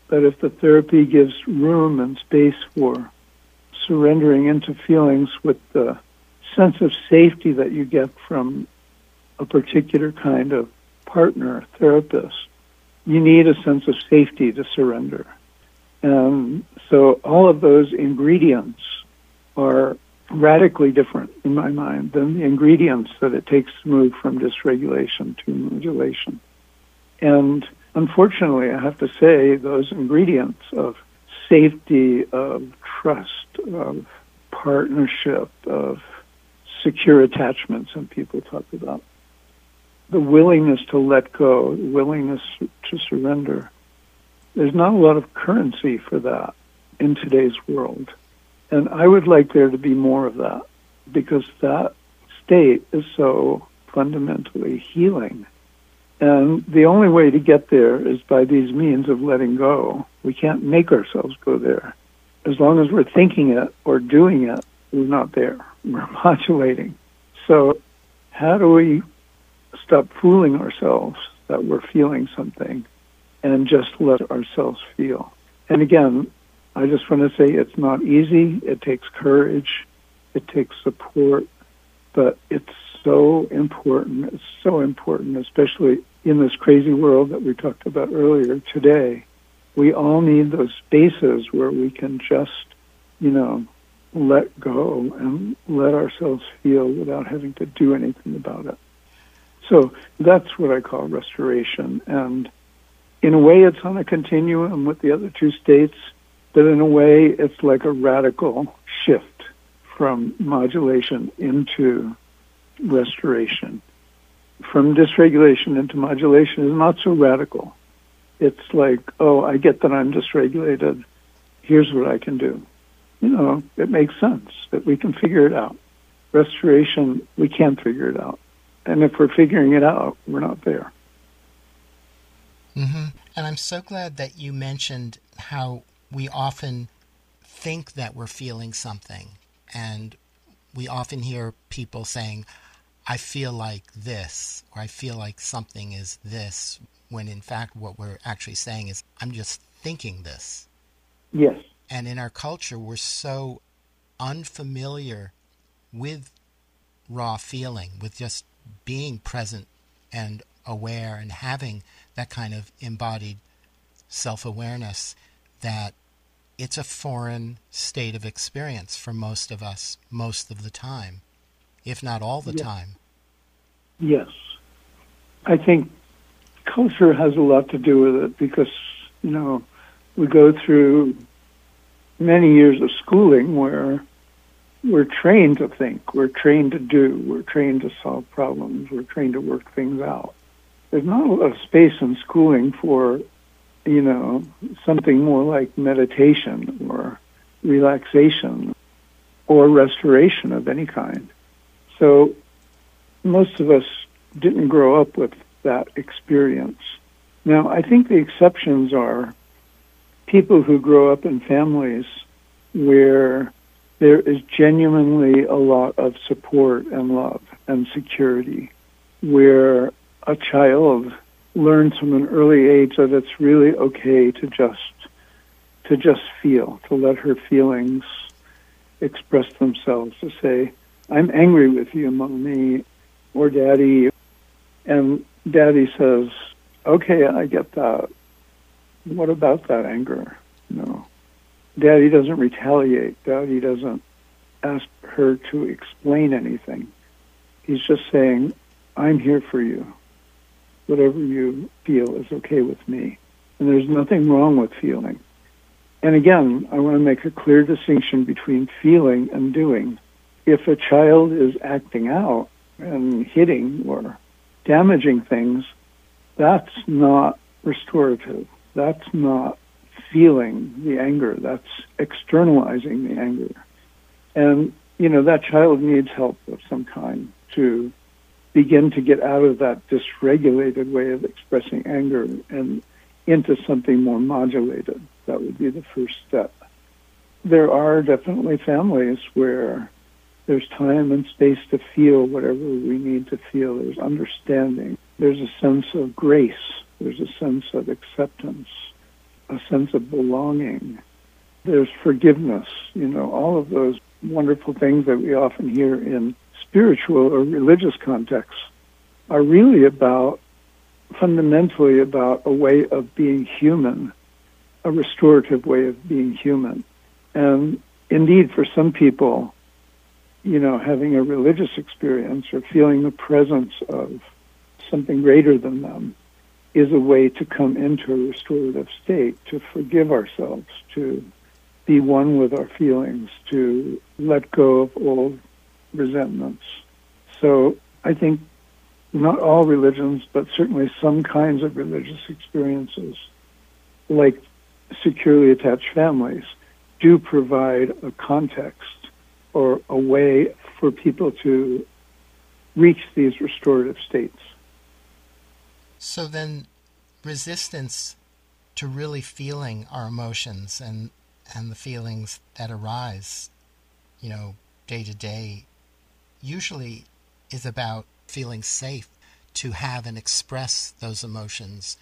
But if the therapy gives room and space for surrendering into feelings with the sense of safety that you get from a particular kind of partner, therapist, you need a sense of safety to surrender. And so all of those ingredients are radically different in my mind than the ingredients that it takes to move from dysregulation to modulation. And unfortunately, I have to say, those ingredients of safety, of trust, of partnership, of secure attachment, some people talk about, the willingness to let go, the willingness to surrender. There's not a lot of currency for that in today's world. And I would like there to be more of that because that state is so fundamentally healing. And the only way to get there is by these means of letting go. We can't make ourselves go there. As long as we're thinking it or doing it, we're not there. We're modulating. So, how do we stop fooling ourselves that we're feeling something and just let ourselves feel. And again, I just want to say it's not easy. It takes courage. It takes support. But it's so important. It's so important, especially in this crazy world that we talked about earlier today. We all need those spaces where we can just, you know, let go and let ourselves feel without having to do anything about it. So that's what I call restoration. And in a way, it's on a continuum with the other two states, but in a way, it's like a radical shift from modulation into restoration. From dysregulation into modulation is not so radical. It's like, oh, I get that I'm dysregulated. Here's what I can do. You know, it makes sense that we can figure it out. Restoration, we can't figure it out. And if we're figuring it out, we're not there. Mm-hmm. And I'm so glad that you mentioned how we often think that we're feeling something. And we often hear people saying, I feel like this, or I feel like something is this, when in fact what we're actually saying is, I'm just thinking this. Yes. And in our culture, we're so unfamiliar with raw feeling, with just being present and aware and having that kind of embodied self awareness that it's a foreign state of experience for most of us most of the time, if not all the yes. time. Yes. I think culture has a lot to do with it because, you know, we go through many years of schooling where we're trained to think, we're trained to do, we're trained to solve problems, we're trained to work things out. There's not a lot of space in schooling for, you know, something more like meditation or relaxation or restoration of any kind. So most of us didn't grow up with that experience. Now, I think the exceptions are people who grow up in families where there is genuinely a lot of support and love and security, where a child learns from an early age that it's really okay to just to just feel, to let her feelings express themselves, to say, I'm angry with you, mommy or daddy. And daddy says, Okay, I get that. What about that anger? No. Daddy doesn't retaliate. Daddy doesn't ask her to explain anything. He's just saying, I'm here for you. Whatever you feel is okay with me. And there's nothing wrong with feeling. And again, I want to make a clear distinction between feeling and doing. If a child is acting out and hitting or damaging things, that's not restorative. That's not feeling the anger. That's externalizing the anger. And, you know, that child needs help of some kind to begin to get out of that dysregulated way of expressing anger and into something more modulated. That would be the first step. There are definitely families where there's time and space to feel whatever we need to feel. There's understanding. There's a sense of grace. There's a sense of acceptance, a sense of belonging. There's forgiveness. You know, all of those wonderful things that we often hear in spiritual or religious contexts are really about, fundamentally about a way of being human, a restorative way of being human. And indeed, for some people, you know, having a religious experience or feeling the presence of something greater than them is a way to come into a restorative state, to forgive ourselves, to be one with our feelings, to let go of old resentments. So I think not all religions, but certainly some kinds of religious experiences, like securely attached families, do provide a context or a way for people to reach these restorative states. So then, resistance to really feeling our emotions and and the feelings that arise, you know, day to day, usually is about feeling safe to have and express those emotions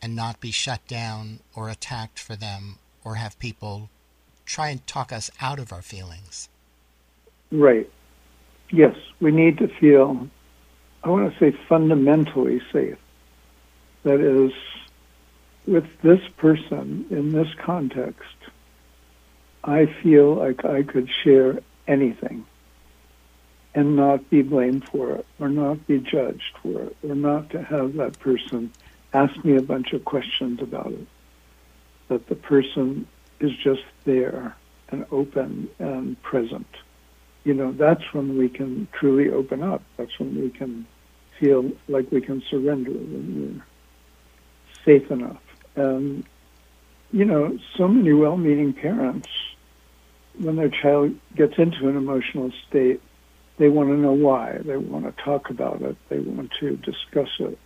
and not be shut down or attacked for them or have people try and talk us out of our feelings. Right. Yes, we need to feel, I want to say fundamentally safe. That is, with this person in this context, I feel like I could share anything and not be blamed for it or not be judged for it or not to have that person ask me a bunch of questions about it. That the person is just there and open and present. You know, that's when we can truly open up. That's when we can feel like we can surrender, when we're safe enough. And, you know, so many well meaning parents, when their child gets into an emotional state, they want to know why. They want to talk about it. They want to discuss it.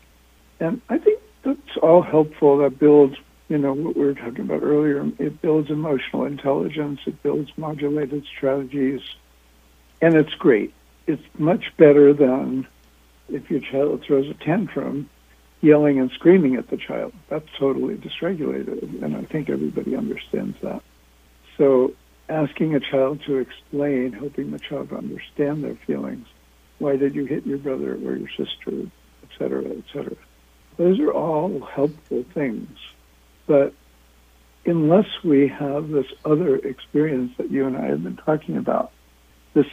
And I think that's all helpful. That builds, you know, what we were talking about earlier. It builds emotional intelligence. It builds modulated strategies. And it's great. It's much better than if your child throws a tantrum, yelling and screaming at the child. That's totally dysregulated. And I think everybody understands that. So asking a child to explain, helping the child understand their feelings. Why did you hit your brother or your sister, et cetera, et cetera. Those are all helpful things. But unless we have this other experience that you and I have been talking about, this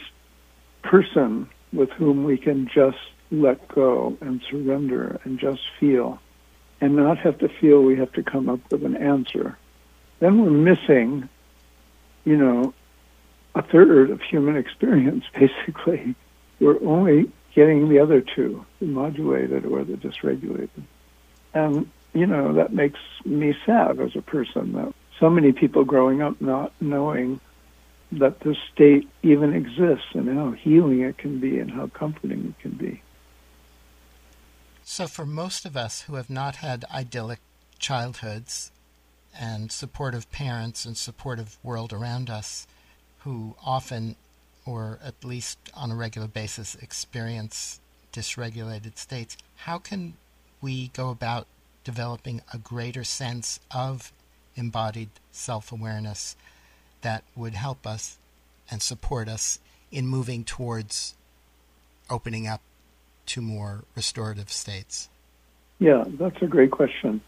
person with whom we can just let go and surrender and just feel and not have to feel we have to come up with an answer, then we're missing you know, a third of human experience, basically. We're only getting the other two, the modulated or the dysregulated. And, you know, that makes me sad as a person that so many people growing up not knowing that this state even exists and how healing it can be and how comforting it can be. So, for most of us who have not had idyllic childhoods, and supportive parents and supportive world around us who often or at least on a regular basis experience dysregulated states how can we go about developing a greater sense of embodied self-awareness that would help us and support us in moving towards opening up to more restorative states yeah that's a great question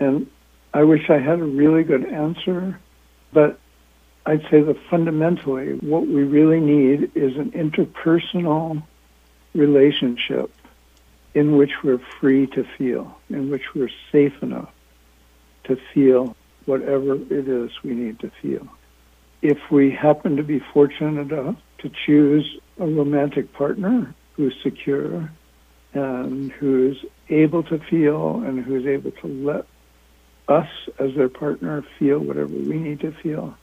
and I wish I had a really good answer, but I'd say that fundamentally what we really need is an interpersonal relationship in which we're free to feel, in which we're safe enough to feel whatever it is we need to feel. If we happen to be fortunate enough to choose a romantic partner who's secure and who's able to feel and who's able to let us as their partner feel whatever we need to feel.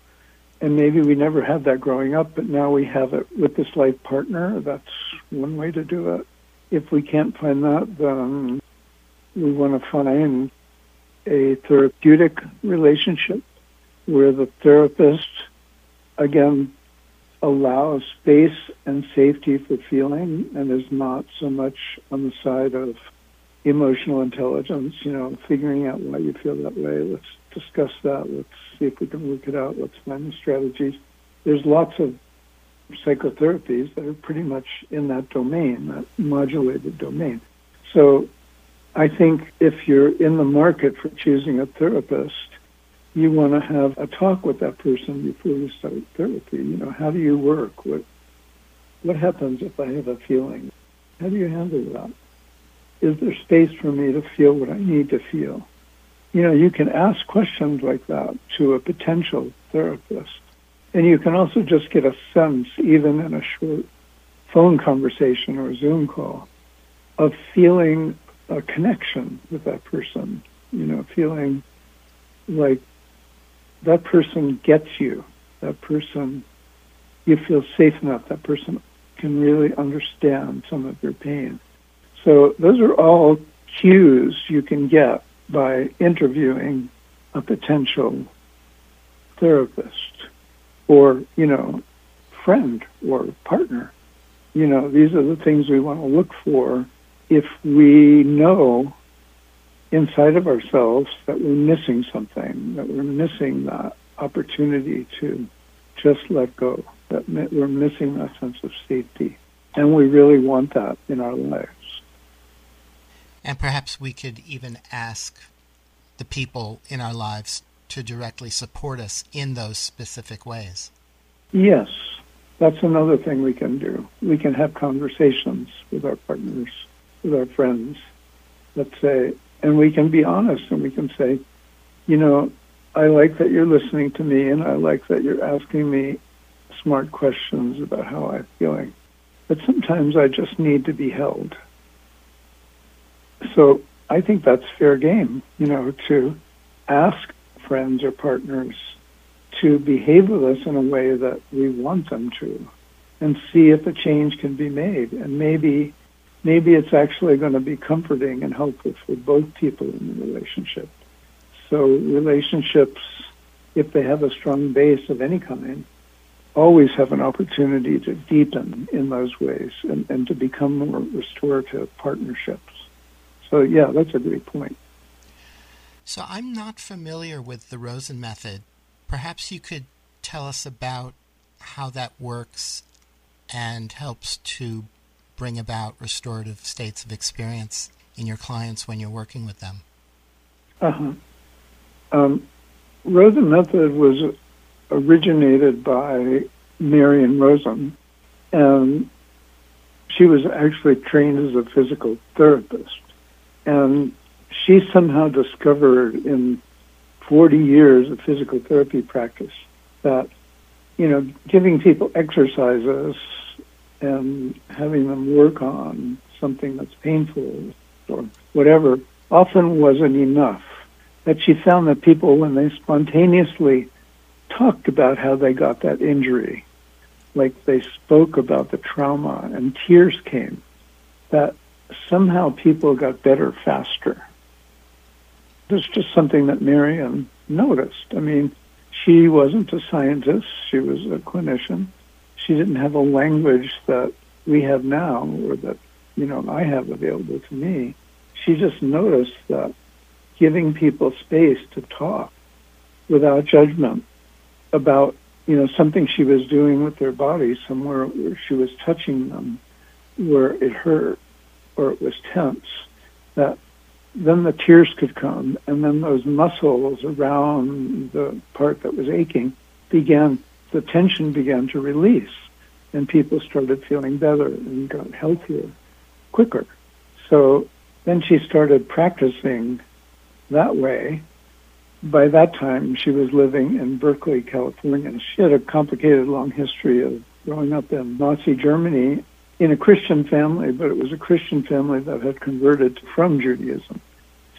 And maybe we never had that growing up, but now we have it with this life partner. That's one way to do it. If we can't find that, then we want to find a therapeutic relationship where the therapist, again, allows space and safety for feeling and is not so much on the side of emotional intelligence, you know, figuring out why you feel that way. Let's discuss that. Let's see if we can work it out. Let's find the strategies. There's lots of psychotherapies that are pretty much in that domain, that modulated domain. So I think if you're in the market for choosing a therapist, you want to have a talk with that person before you start therapy. You know, how do you work? What what happens if I have a feeling? How do you handle that? is there space for me to feel what I need to feel? You know, you can ask questions like that to a potential therapist. And you can also just get a sense, even in a short phone conversation or Zoom call, of feeling a connection with that person, you know, feeling like that person gets you, that person, you feel safe enough, that person can really understand some of your pain. So those are all cues you can get by interviewing a potential therapist or, you know, friend or partner. You know, these are the things we want to look for if we know inside of ourselves that we're missing something, that we're missing the opportunity to just let go, that we're missing that sense of safety. And we really want that in our lives. And perhaps we could even ask the people in our lives to directly support us in those specific ways. Yes, that's another thing we can do. We can have conversations with our partners, with our friends, let's say, and we can be honest and we can say, you know, I like that you're listening to me and I like that you're asking me smart questions about how I'm feeling. But sometimes I just need to be held. So I think that's fair game, you know, to ask friends or partners to behave with us in a way that we want them to and see if a change can be made. And maybe maybe it's actually going to be comforting and helpful for both people in the relationship. So relationships, if they have a strong base of any kind, always have an opportunity to deepen in those ways and, and to become more restorative partnerships. So yeah, that's a great point. So I'm not familiar with the Rosen method. Perhaps you could tell us about how that works and helps to bring about restorative states of experience in your clients when you're working with them. Uh-huh. Um, Rosen method was originated by Marion Rosen, and she was actually trained as a physical therapist. And she somehow discovered in 40 years of physical therapy practice that, you know, giving people exercises and having them work on something that's painful or whatever often wasn't enough. That she found that people, when they spontaneously talked about how they got that injury, like they spoke about the trauma and tears came, that somehow people got better faster. It's just something that Marion noticed. I mean, she wasn't a scientist, she was a clinician. She didn't have a language that we have now or that, you know, I have available to me. She just noticed that giving people space to talk without judgment about, you know, something she was doing with their body, somewhere where she was touching them where it hurt or it was tense, that then the tears could come, and then those muscles around the part that was aching began, the tension began to release, and people started feeling better and got healthier quicker. So then she started practicing that way. By that time, she was living in Berkeley, California. She had a complicated, long history of growing up in Nazi Germany in a Christian family, but it was a Christian family that had converted from Judaism.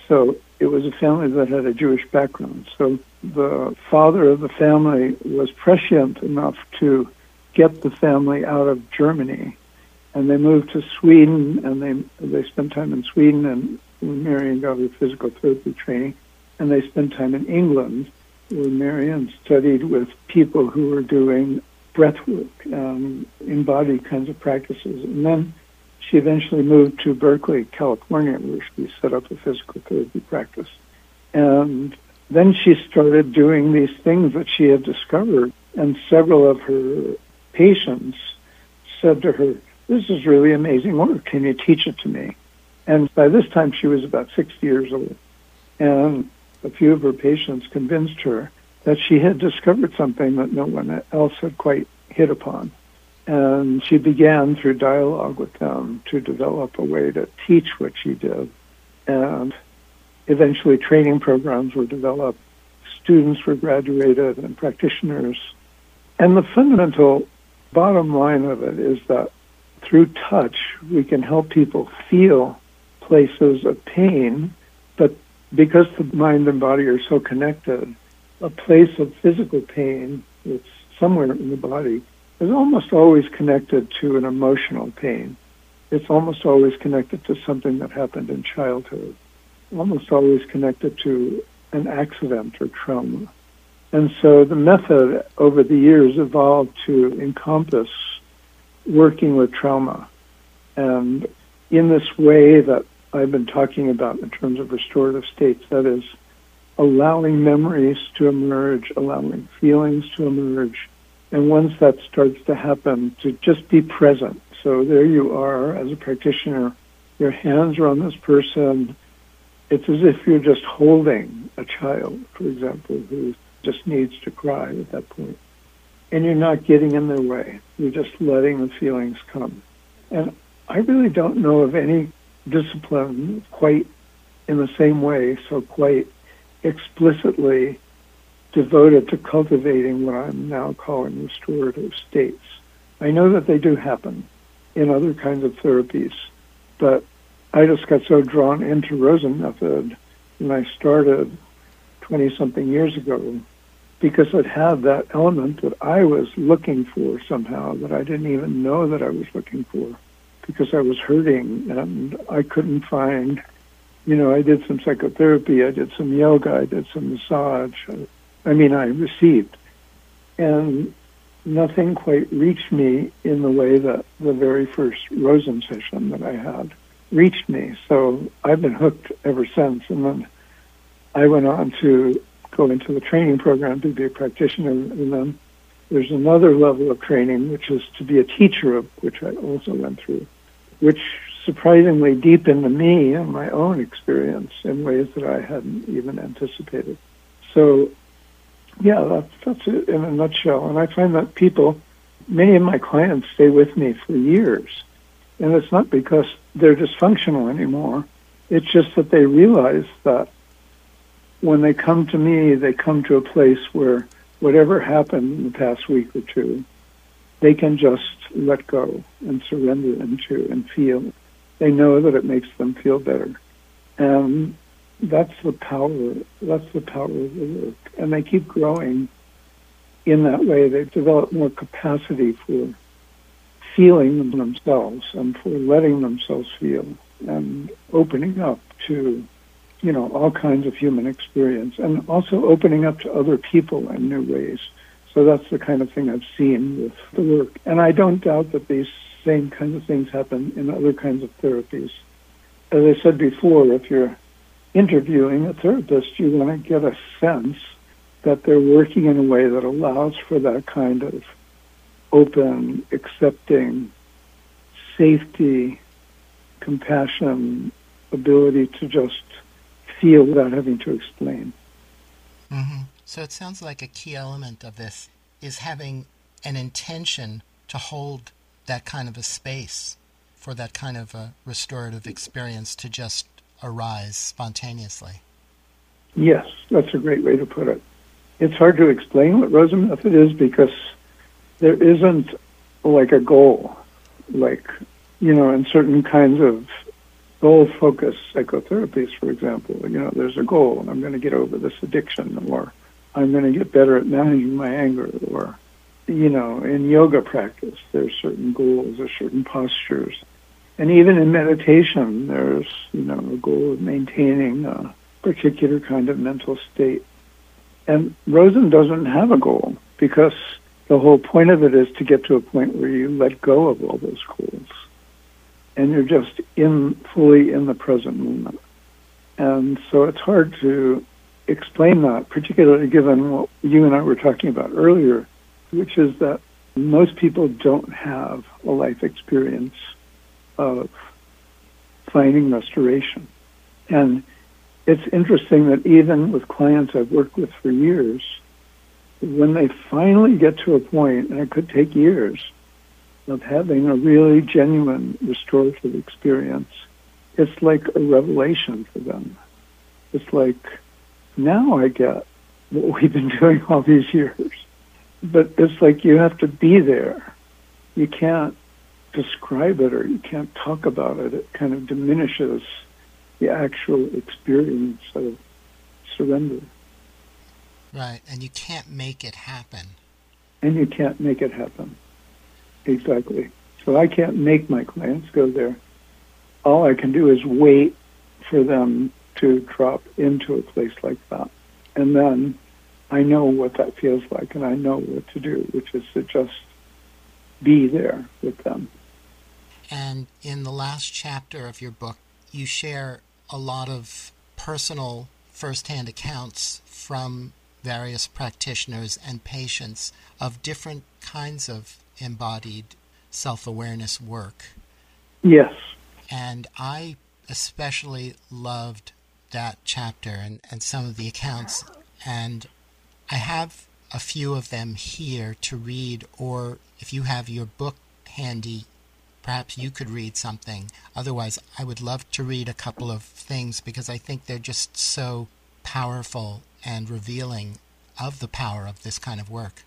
So it was a family that had a Jewish background. So the father of the family was prescient enough to get the family out of Germany. And they moved to Sweden and they they spent time in Sweden and Marion got her physical therapy training. And they spent time in England where Marion studied with people who were doing breath work, um, embodied kinds of practices. And then she eventually moved to Berkeley, California, where she set up a physical therapy practice. And then she started doing these things that she had discovered. And several of her patients said to her, This is really amazing work. Can you teach it to me? And by this time, she was about 60 years old. And a few of her patients convinced her that she had discovered something that no one else had quite hit upon. And she began through dialogue with them to develop a way to teach what she did. And eventually training programs were developed, students were graduated and practitioners. And the fundamental bottom line of it is that through touch, we can help people feel places of pain, but because the mind and body are so connected, a place of physical pain that's somewhere in the body is almost always connected to an emotional pain. It's almost always connected to something that happened in childhood, almost always connected to an accident or trauma. And so the method over the years evolved to encompass working with trauma. And in this way that I've been talking about in terms of restorative states, that is, allowing memories to emerge, allowing feelings to emerge, and once that starts to happen, to just be present. So there you are as a practitioner, your hands are on this person. It's as if you're just holding a child, for example, who just needs to cry at that point. And you're not getting in their way. You're just letting the feelings come. And I really don't know of any discipline quite in the same way, so quite explicitly devoted to cultivating what I'm now calling restorative states. I know that they do happen in other kinds of therapies, but I just got so drawn into Rosen method when I started 20 something years ago because it had that element that I was looking for somehow that I didn't even know that I was looking for because I was hurting and I couldn't find, you know, I did some psychotherapy, I did some yoga, I did some massage. I mean, I received. And nothing quite reached me in the way that the very first Rosen session that I had reached me. So I've been hooked ever since. And then I went on to go into the training program to be a practitioner. And then there's another level of training, which is to be a teacher, which I also went through, which surprisingly deepened me and my own experience in ways that I hadn't even anticipated. So yeah, that's, that's it in a nutshell. And I find that people, many of my clients stay with me for years. And it's not because they're dysfunctional anymore. It's just that they realize that when they come to me, they come to a place where whatever happened in the past week or two, they can just let go and surrender into and feel. They know that it makes them feel better. And that's the power. That's the power of the work, and they keep growing. In that way, they develop more capacity for feeling themselves and for letting themselves feel and opening up to, you know, all kinds of human experience, and also opening up to other people in new ways. So that's the kind of thing I've seen with the work, and I don't doubt that these same kinds of things happen in other kinds of therapies. As I said before, if you're interviewing a therapist, you want to get a sense that they're working in a way that allows for that kind of open, accepting, safety, compassion, ability to just feel without having to explain. Mm-hmm. So it sounds like a key element of this is having an intention to hold that kind of a space for that kind of a restorative experience to just arise spontaneously. Yes, that's a great way to put it. It's hard to explain what Rosen method is because there isn't like a goal, like, you know, in certain kinds of goal focused psychotherapies, for example, you know, there's a goal and I'm going to get over this addiction or I'm going to get better at managing my anger or, you know, in yoga practice, there's certain goals or certain postures and even in meditation, there's you know a goal of maintaining a particular kind of mental state. And Rosen doesn't have a goal because the whole point of it is to get to a point where you let go of all those goals, and you're just in fully in the present moment. And so it's hard to explain that, particularly given what you and I were talking about earlier, which is that most people don't have a life experience of finding restoration. And it's interesting that even with clients I've worked with for years, when they finally get to a point, and it could take years, of having a really genuine restorative experience, it's like a revelation for them. It's like, now I get what we've been doing all these years. But it's like you have to be there. You can't describe it or you can't talk about it. It kind of diminishes the actual experience of surrender. Right, and you can't make it happen. And you can't make it happen. Exactly. So I can't make my clients go there. All I can do is wait for them to drop into a place like that. And then I know what that feels like and I know what to do, which is to just be there with them. And in the last chapter of your book, you share a lot of personal firsthand accounts from various practitioners and patients of different kinds of embodied self awareness work. Yes. And I especially loved that chapter and, and some of the accounts. And I have a few of them here to read, or if you have your book handy, perhaps you could read something. Otherwise, I would love to read a couple of things because I think they're just so powerful and revealing of the power of this kind of work.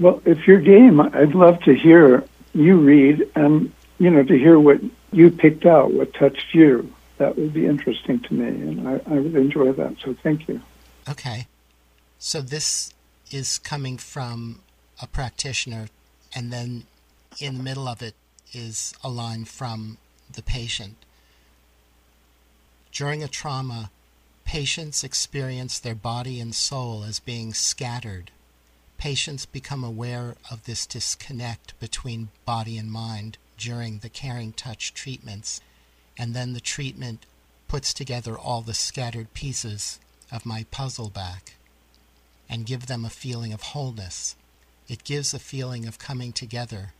Well, if you're game, I'd love to hear you read and, you know, to hear what you picked out, what touched you. That would be interesting to me, and I, I would enjoy that. So thank you. Okay. So this is coming from a practitioner, and then in the middle of it is a line from the patient. During a trauma, patients experience their body and soul as being scattered. Patients become aware of this disconnect between body and mind during the caring touch treatments, and then the treatment puts together all the scattered pieces of my puzzle back and give them a feeling of wholeness. It gives a feeling of coming together.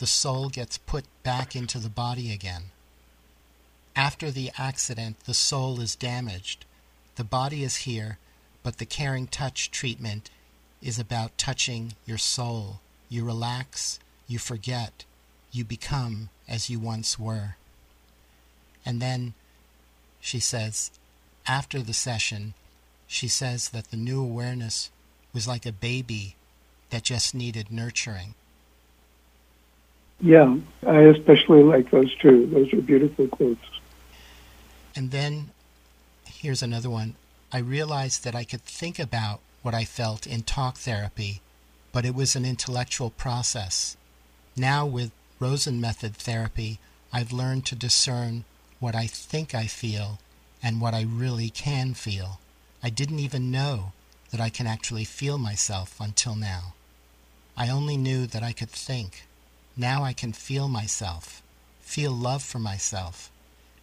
The soul gets put back into the body again. After the accident, the soul is damaged. The body is here, but the caring touch treatment is about touching your soul. You relax, you forget, you become as you once were. And then she says, after the session, she says that the new awareness was like a baby that just needed nurturing. Yeah, I especially like those two. Those are beautiful quotes. And then here's another one. I realized that I could think about what I felt in talk therapy, but it was an intellectual process. Now, with Rosen method therapy, I've learned to discern what I think I feel and what I really can feel. I didn't even know that I can actually feel myself until now. I only knew that I could think. Now I can feel myself, feel love for myself,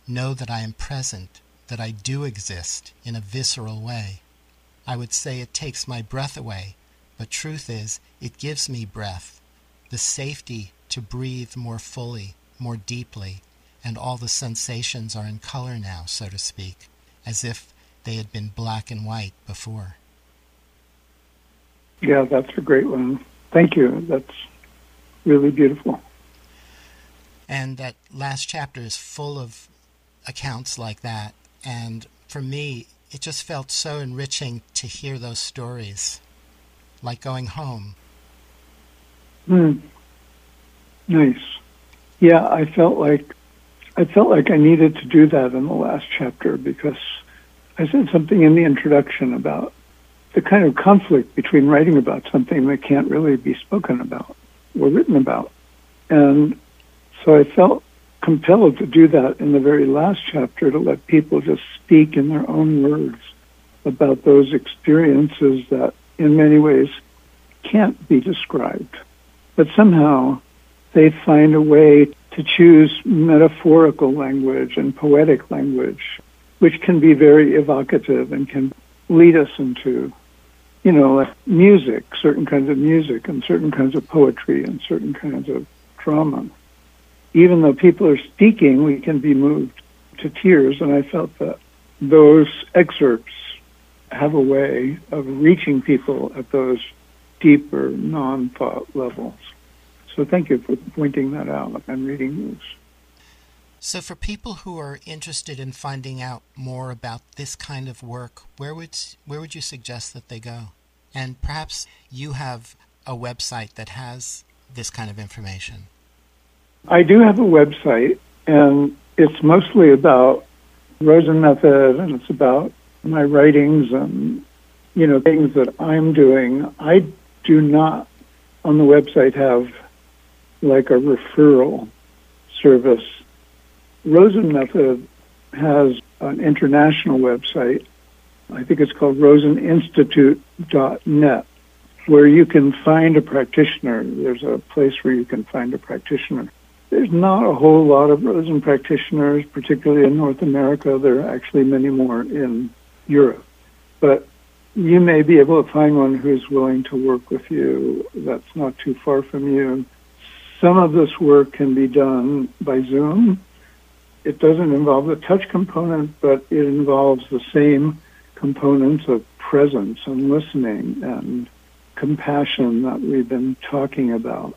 know that I am present, that I do exist in a visceral way. I would say it takes my breath away, but truth is, it gives me breath, the safety to breathe more fully, more deeply, and all the sensations are in color now, so to speak, as if they had been black and white before. Yeah, that's a great one. Thank you. That's really beautiful. And that last chapter is full of accounts like that. And for me, it just felt so enriching to hear those stories, like going home. Hmm. Nice. Yeah, I felt like I felt like I needed to do that in the last chapter because I said something in the introduction about the kind of conflict between writing about something that can't really be spoken about or written about. And so I felt compelled to do that in the very last chapter to let people just speak in their own words about those experiences that in many ways can't be described. But somehow they find a way to choose metaphorical language and poetic language, which can be very evocative and can lead us into, you know, like music, certain kinds of music and certain kinds of poetry and certain kinds of drama. Even though people are speaking, we can be moved to tears, and I felt that those excerpts have a way of reaching people at those deeper non-thought levels. So thank you for pointing that out and reading those. So, for people who are interested in finding out more about this kind of work, where would where would you suggest that they go? And perhaps you have a website that has this kind of information. I do have a website, and it's mostly about Rosen method, and it's about my writings and you know things that I'm doing. I do not on the website have like a referral service. Rosen Method has an international website. I think it's called roseninstitute.net, where you can find a practitioner. There's a place where you can find a practitioner. there's not a whole lot of Rosen practitioners, particularly in North America. There are actually many more in Europe. But you may be able to find one who's willing to work with you that's not too far from you. Some of this work can be done by Zoom. It doesn't involve the touch component, but it involves the same components of presence and listening and compassion that we've been talking about.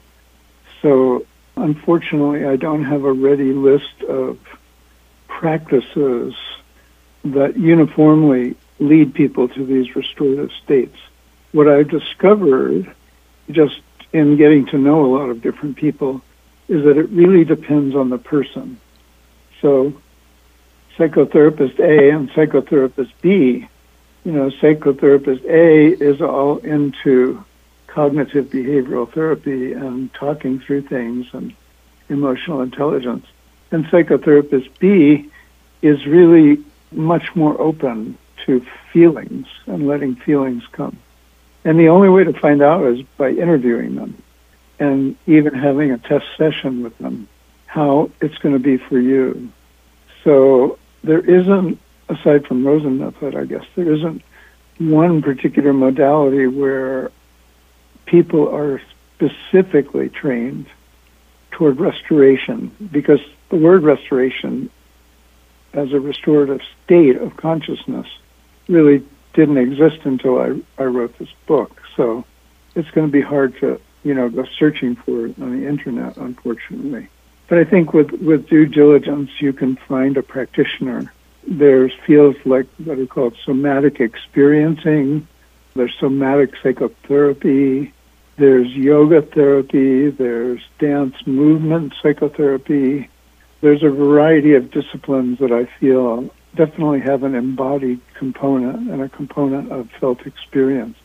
So, unfortunately, I don't have a ready list of practices that uniformly lead people to these restorative states. What I've discovered just in getting to know a lot of different people is that it really depends on the person. So, psychotherapist A and psychotherapist B, you know, psychotherapist A is all into cognitive behavioral therapy and talking through things and emotional intelligence. And psychotherapist B is really much more open to feelings and letting feelings come. And the only way to find out is by interviewing them and even having a test session with them, how it's going to be for you. So there isn't, aside from Rosen method, I guess, there isn't one particular modality where people are specifically trained toward restoration because the word restoration as a restorative state of consciousness really didn't exist until I, I wrote this book. So it's going to be hard to, you know, go searching for it on the internet, unfortunately. But I think with, with due diligence, you can find a practitioner. There's fields like what are called somatic experiencing. There's somatic psychotherapy. There's yoga therapy. There's dance movement psychotherapy. There's a variety of disciplines that I feel definitely have an embodied component and a component of felt experience.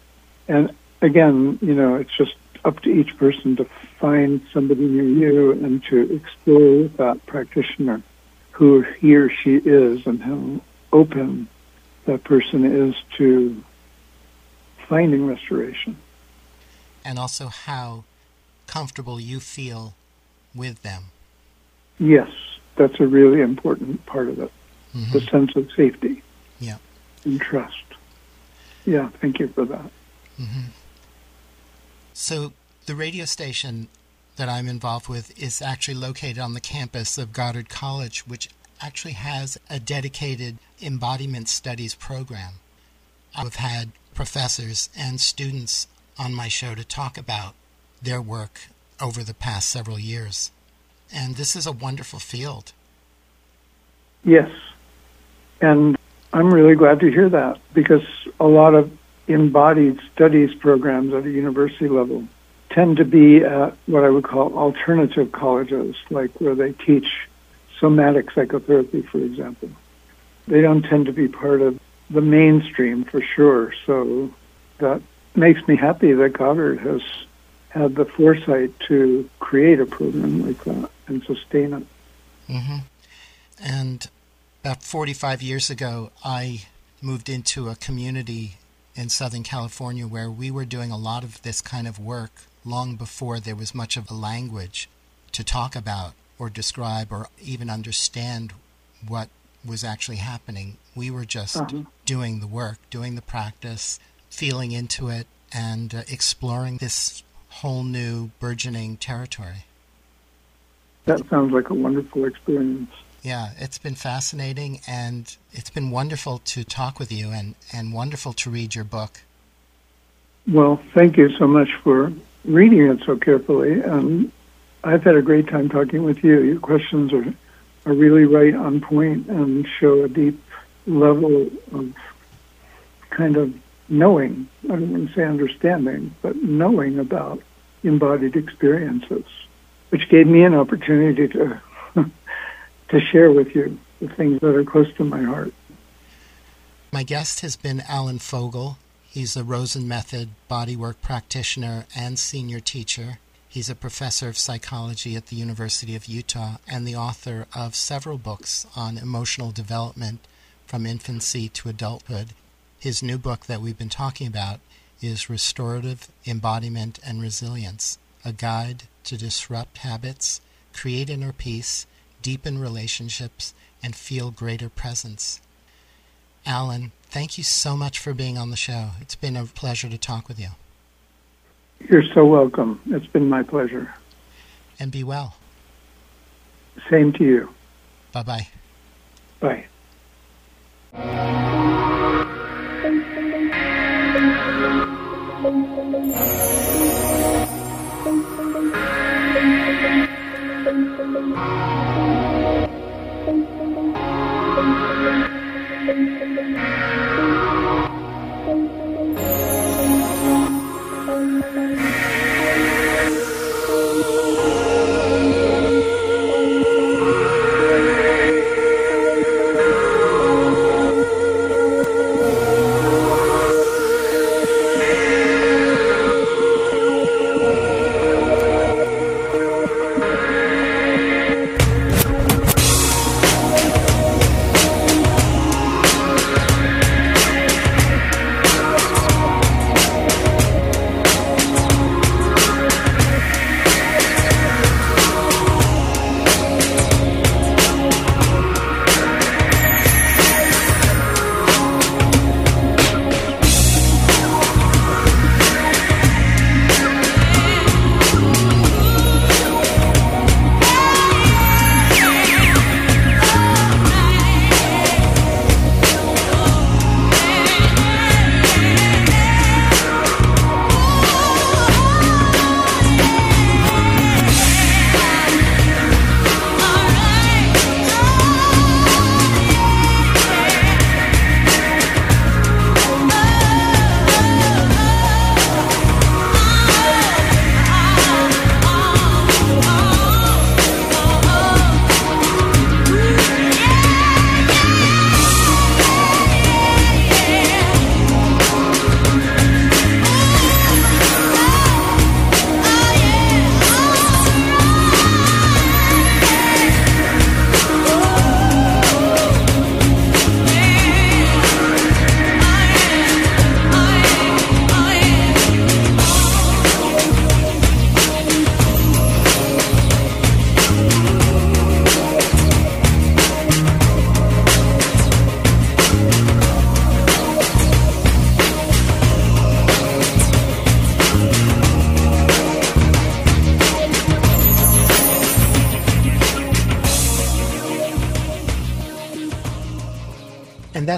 And again, you know, it's just up to each person to find somebody near you and to explore with that practitioner who he or she is and how open that person is to finding restoration. And also how comfortable you feel with them. Yes, that's a really important part of it mm-hmm. the sense of safety. Yeah. And trust. Yeah, thank you for that. Mm-hmm. So, the radio station that I'm involved with is actually located on the campus of Goddard College, which actually has a dedicated embodiment studies program. I've had professors and students on my show to talk about their work over the past several years. And this is a wonderful field. Yes, and I'm really glad to hear that because a lot of embodied studies programs at a university level tend to be at what I would call alternative colleges, like where they teach somatic psychotherapy, for example. They don't tend to be part of the mainstream for sure. So that makes me happy that Goddard has had the foresight to create a program like that and sustain it. Mm-hmm. And about 45 years ago, I moved into a community in Southern California where we were doing a lot of this kind of work long before there was much of a language to talk about or describe or even understand what was actually happening. We were just uh-huh. doing the work, doing the practice, feeling into it, and uh, exploring this whole new burgeoning territory. That sounds like a wonderful experience. Yeah, it's been fascinating and it's been wonderful to talk with you and, and wonderful to read your book. Well, thank you so much for reading it so carefully. And I've had a great time talking with you. Your questions are, are really right on point and show a deep level of kind of knowing, I don't want to say understanding, but knowing about embodied experiences, which gave me an opportunity to to share with you the things that are close to my heart. My guest has been Alan Fogel. He's a Rosen Method bodywork practitioner and senior teacher. He's a professor of psychology at the University of Utah and the author of several books on emotional development from infancy to adulthood. His new book that we've been talking about is Restorative Embodiment and Resilience A Guide to Disrupt Habits create inner peace, deepen relationships, and feel greater presence. Alan, thank you so much for being on the show. It's been a pleasure to talk with you. You're so welcome. It's been my pleasure. And be well. Same to you. Bye bye. Bye.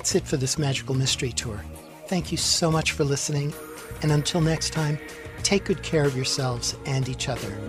that's it for this Magical Mystery Tour. Thank you so much for listening, and until next time, take good care of yourselves and each other.